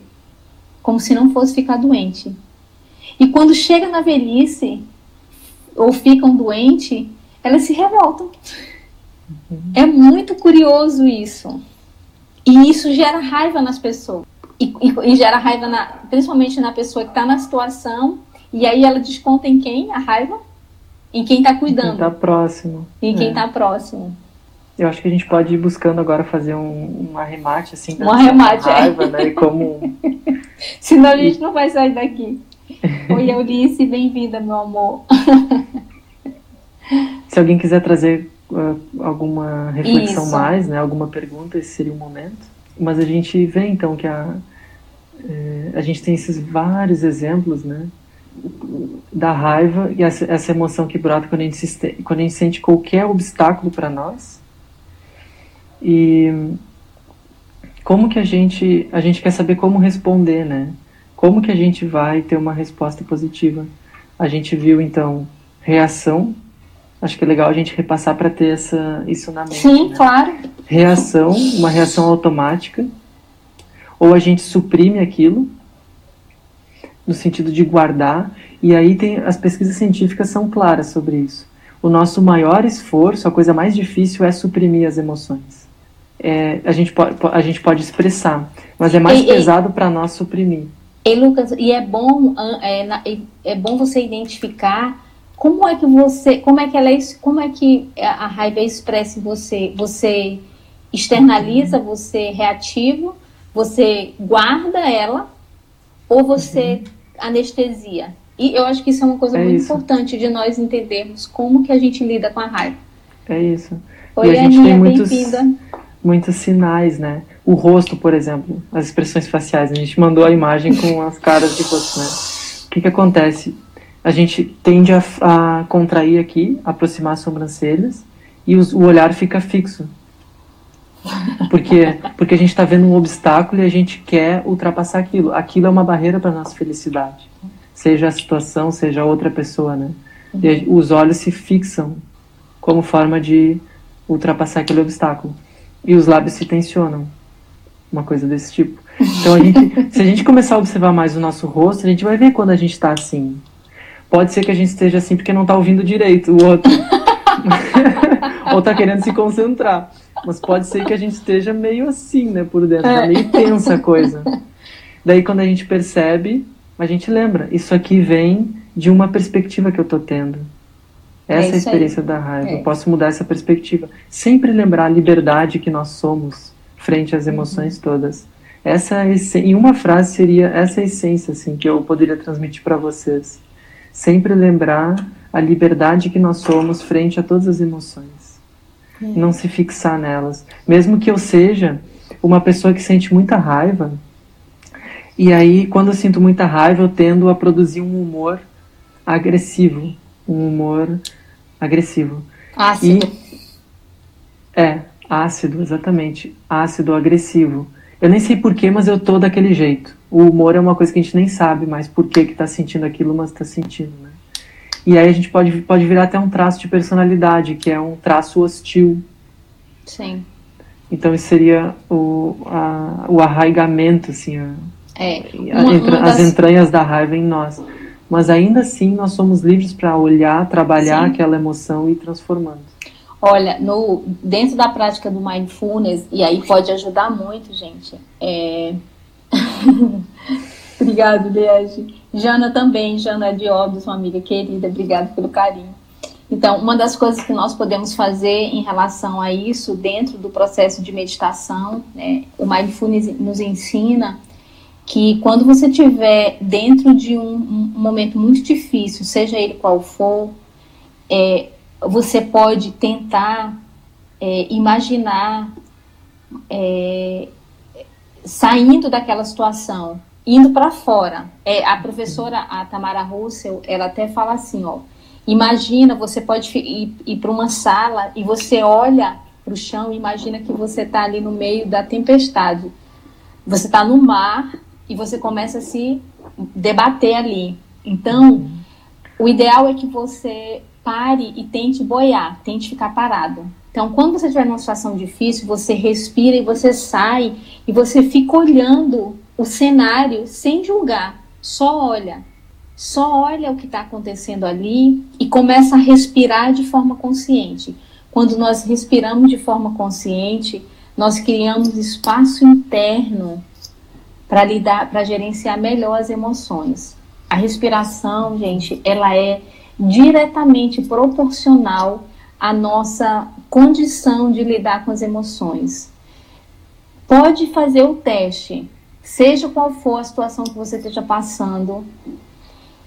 como se não fosse ficar doente. E quando chega na velhice ou ficam doentes, elas se revoltam. Uhum. É muito curioso isso. E isso gera raiva nas pessoas. E, e, e gera raiva, na, principalmente na pessoa que está na situação. E aí ela desconta em quem a raiva? Em quem está cuidando. Em quem está próximo. Em quem está é. próximo. Eu acho que a gente pode ir buscando agora fazer um, um arremate, assim. Um arremate, é. raiva, é. né? E como... Senão a gente não vai sair daqui. Oi, Eunice, bem-vinda, meu amor. Se alguém quiser trazer uh, alguma reflexão Isso. mais, né? Alguma pergunta, esse seria o momento. Mas a gente vê, então, que a, eh, a gente tem esses vários exemplos, né? Da raiva e essa, essa emoção que brota quando a gente, se, quando a gente sente qualquer obstáculo para nós. E como que a gente a gente quer saber como responder, né? Como que a gente vai ter uma resposta positiva? A gente viu então reação. Acho que é legal a gente repassar para ter essa isso na mente. Sim, né? claro. Reação, uma reação automática. Ou a gente suprime aquilo no sentido de guardar, e aí tem as pesquisas científicas são claras sobre isso. O nosso maior esforço, a coisa mais difícil é suprimir as emoções. É, a, gente pode, a gente pode expressar, mas é mais e, pesado para nós suprimir. E Lucas, e é bom é, é bom você identificar como é que você, como é que ela, é como é que a raiva expressa em você? Você externaliza, você é reativo, você guarda ela ou você uhum. Anestesia? E eu acho que isso é uma coisa é muito isso. importante de nós entendermos como que a gente lida com a raiva. É isso. Oi, e a gente Aninha, tem muitos, muitos sinais, né? O rosto, por exemplo, as expressões faciais. A gente mandou a imagem com as caras de rosto, né? O que que acontece? A gente tende a, a contrair aqui, aproximar as sobrancelhas e os, o olhar fica fixo. Porque, porque a gente está vendo um obstáculo e a gente quer ultrapassar aquilo. Aquilo é uma barreira para nossa felicidade. Seja a situação, seja outra pessoa, né? E os olhos se fixam como forma de ultrapassar aquele obstáculo. E os lábios se tensionam. Uma coisa desse tipo. Então, a gente, se a gente começar a observar mais o nosso rosto, a gente vai ver quando a gente está assim. Pode ser que a gente esteja assim porque não está ouvindo direito o outro. Ou está querendo se concentrar. Mas pode ser que a gente esteja meio assim, né, por dentro. Tá é. meio tensa a coisa. Daí, quando a gente percebe, a gente lembra. Isso aqui vem de uma perspectiva que eu estou tendo. Essa é, a experiência aí. da raiva. É. Eu posso mudar essa perspectiva. Sempre lembrar a liberdade que nós somos frente às emoções uhum. todas. Essa em uma frase seria essa essência assim que eu poderia transmitir para vocês. Sempre lembrar a liberdade que nós somos frente a todas as emoções. É. Não se fixar nelas. Mesmo que eu seja uma pessoa que sente muita raiva, e aí quando eu sinto muita raiva, eu tendo a produzir um humor agressivo, um humor agressivo. Ácido. E, é, ácido, exatamente. Ácido, agressivo. Eu nem sei porquê, mas eu tô daquele jeito. O humor é uma coisa que a gente nem sabe mais por que que tá sentindo aquilo, mas tá sentindo, né? E aí a gente pode, pode virar até um traço de personalidade, que é um traço hostil. Sim. Então isso seria o, a, o arraigamento, assim, a, é, uma, uma das... as entranhas da raiva em nós mas ainda assim nós somos livres para olhar, trabalhar Sim. aquela emoção e ir transformando. Olha, no, dentro da prática do mindfulness, e aí pode ajudar muito, gente. É... Obrigado, Liege. Jana também, Jana de Óbidos, uma amiga querida, obrigado pelo carinho. Então, uma das coisas que nós podemos fazer em relação a isso, dentro do processo de meditação, né, o mindfulness nos ensina que quando você estiver dentro de um, um, momento muito difícil, seja ele qual for, é, você pode tentar é, imaginar é, saindo daquela situação, indo para fora. É, a professora, a Tamara Russell, ela até fala assim, ó, imagina, você pode ir, ir para uma sala e você olha para o chão, imagina que você está ali no meio da tempestade. Você está no mar e você começa a se debater ali. Então, o ideal é que você pare e tente boiar, tente ficar parado. Então, quando você estiver numa situação difícil, você respira e você sai e você fica olhando o cenário sem julgar, só olha. Só olha o que está acontecendo ali e começa a respirar de forma consciente. Quando nós respiramos de forma consciente, nós criamos espaço interno para lidar, para gerenciar melhor as emoções. A respiração, gente, ela é diretamente proporcional à nossa condição de lidar com as emoções. Pode fazer o teste, seja qual for a situação que você esteja passando,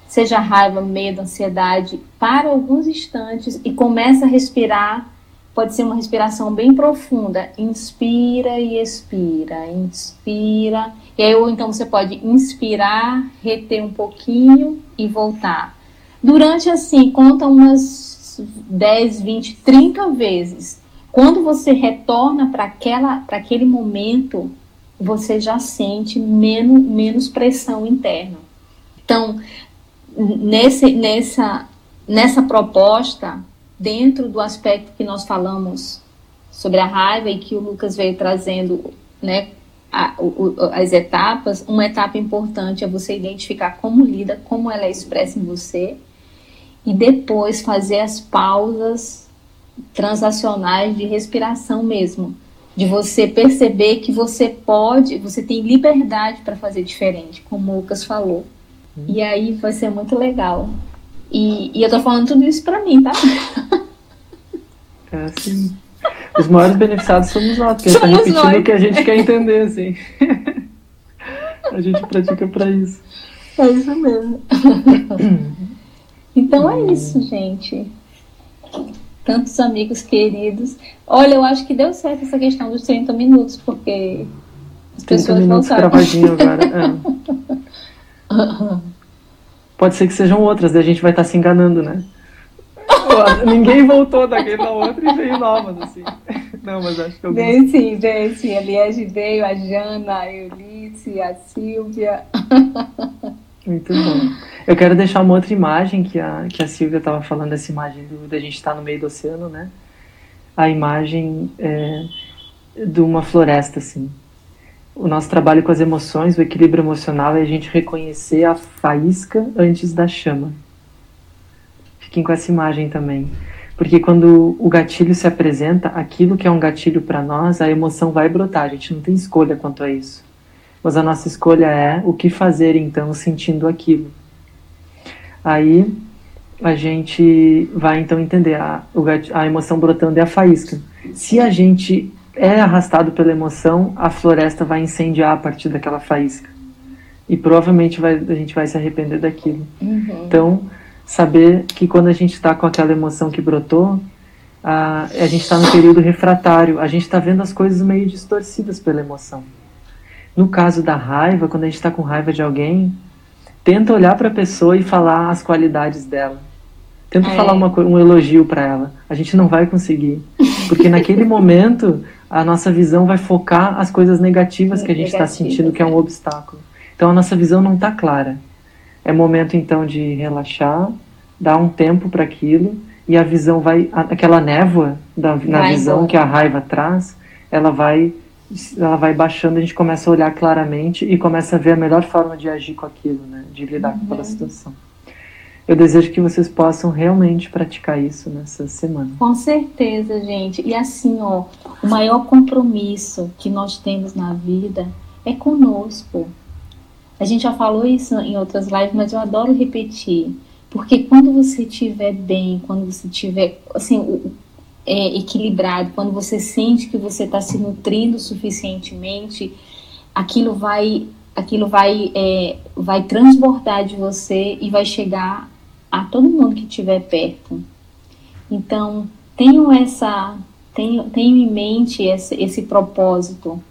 seja raiva, medo, ansiedade, para alguns instantes e começa a respirar pode ser uma respiração bem profunda. Inspira e expira, inspira. E aí, ou então você pode inspirar, reter um pouquinho e voltar. Durante assim, conta umas 10, 20, 30 vezes. Quando você retorna para aquele momento, você já sente menos, menos pressão interna. Então, nesse, nessa, nessa proposta, dentro do aspecto que nós falamos sobre a raiva e que o Lucas veio trazendo, né, a, o, as etapas, uma etapa importante é você identificar como lida, como ela é expressa em você, e depois fazer as pausas transacionais de respiração mesmo, de você perceber que você pode, você tem liberdade para fazer diferente, como o Lucas falou. Hum. E aí vai ser muito legal. E, e eu tô falando tudo isso pra mim, tá? É assim. Os maiores beneficiados somos nós, porque a gente tá repetindo nós. o que a gente quer entender, assim. a gente pratica pra isso. É isso mesmo. então é isso, gente. Tantos amigos queridos. Olha, eu acho que deu certo essa questão dos 30 minutos, porque as pessoas minutos voltaram. gravadinho agora. É. Pode ser que sejam outras, daí a gente vai estar tá se enganando, né? Ninguém voltou daquele da outra e veio novas, assim. Não, mas acho que eu Veio sim, veio sim. A Liege veio, a Jana, a Eunice, a Silvia. Muito bom. Eu quero deixar uma outra imagem que a, que a Silvia estava falando, essa imagem do, da gente estar tá no meio do oceano, né? A imagem é, de uma floresta, assim. O nosso trabalho com as emoções, o equilíbrio emocional, é a gente reconhecer a faísca antes da chama. Fiquem com essa imagem também. Porque quando o gatilho se apresenta, aquilo que é um gatilho para nós, a emoção vai brotar. A gente não tem escolha quanto a isso. Mas a nossa escolha é o que fazer então sentindo aquilo. Aí a gente vai então entender a, a emoção brotando é a faísca. Se a gente é arrastado pela emoção, a floresta vai incendiar a partir daquela faísca. E provavelmente vai, a gente vai se arrepender daquilo. Uhum. Então, saber que quando a gente está com aquela emoção que brotou, a, a gente está no período refratário, a gente está vendo as coisas meio distorcidas pela emoção. No caso da raiva, quando a gente está com raiva de alguém, tenta olhar para a pessoa e falar as qualidades dela. Tenta é. falar uma, um elogio para ela. A gente não vai conseguir. Porque naquele momento, a nossa visão vai focar as coisas negativas que a gente está sentindo, que é um obstáculo. Então a nossa visão não está clara. É momento então de relaxar, dar um tempo para aquilo e a visão vai, aquela névoa da, na vai visão embora. que a raiva traz, ela vai ela vai baixando, a gente começa a olhar claramente e começa a ver a melhor forma de agir com aquilo, né? De lidar uhum. com aquela situação. Eu desejo que vocês possam realmente praticar isso nessa semana. Com certeza, gente. E assim, ó, o maior compromisso que nós temos na vida é conosco. A gente já falou isso em outras lives, mas eu adoro repetir. Porque quando você estiver bem, quando você estiver assim, é, equilibrado, quando você sente que você está se nutrindo suficientemente, aquilo vai, aquilo vai, é, vai transbordar de você e vai chegar a todo mundo que estiver perto. Então, tenham essa, tenho, tenho em mente esse, esse propósito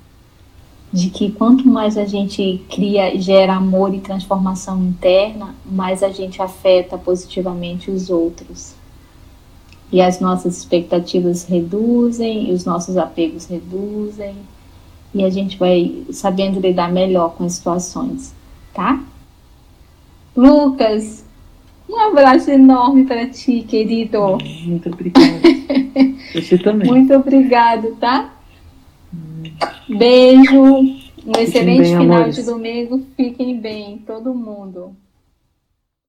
de que quanto mais a gente cria, gera amor e transformação interna, mais a gente afeta positivamente os outros. E as nossas expectativas reduzem, e os nossos apegos reduzem, e a gente vai sabendo lidar melhor com as situações, tá? Lucas, um abraço enorme para ti, querido. Muito obrigada. Você também. Muito obrigado, tá? Beijo. Um excelente bem, final amores. de domingo. Fiquem bem, todo mundo.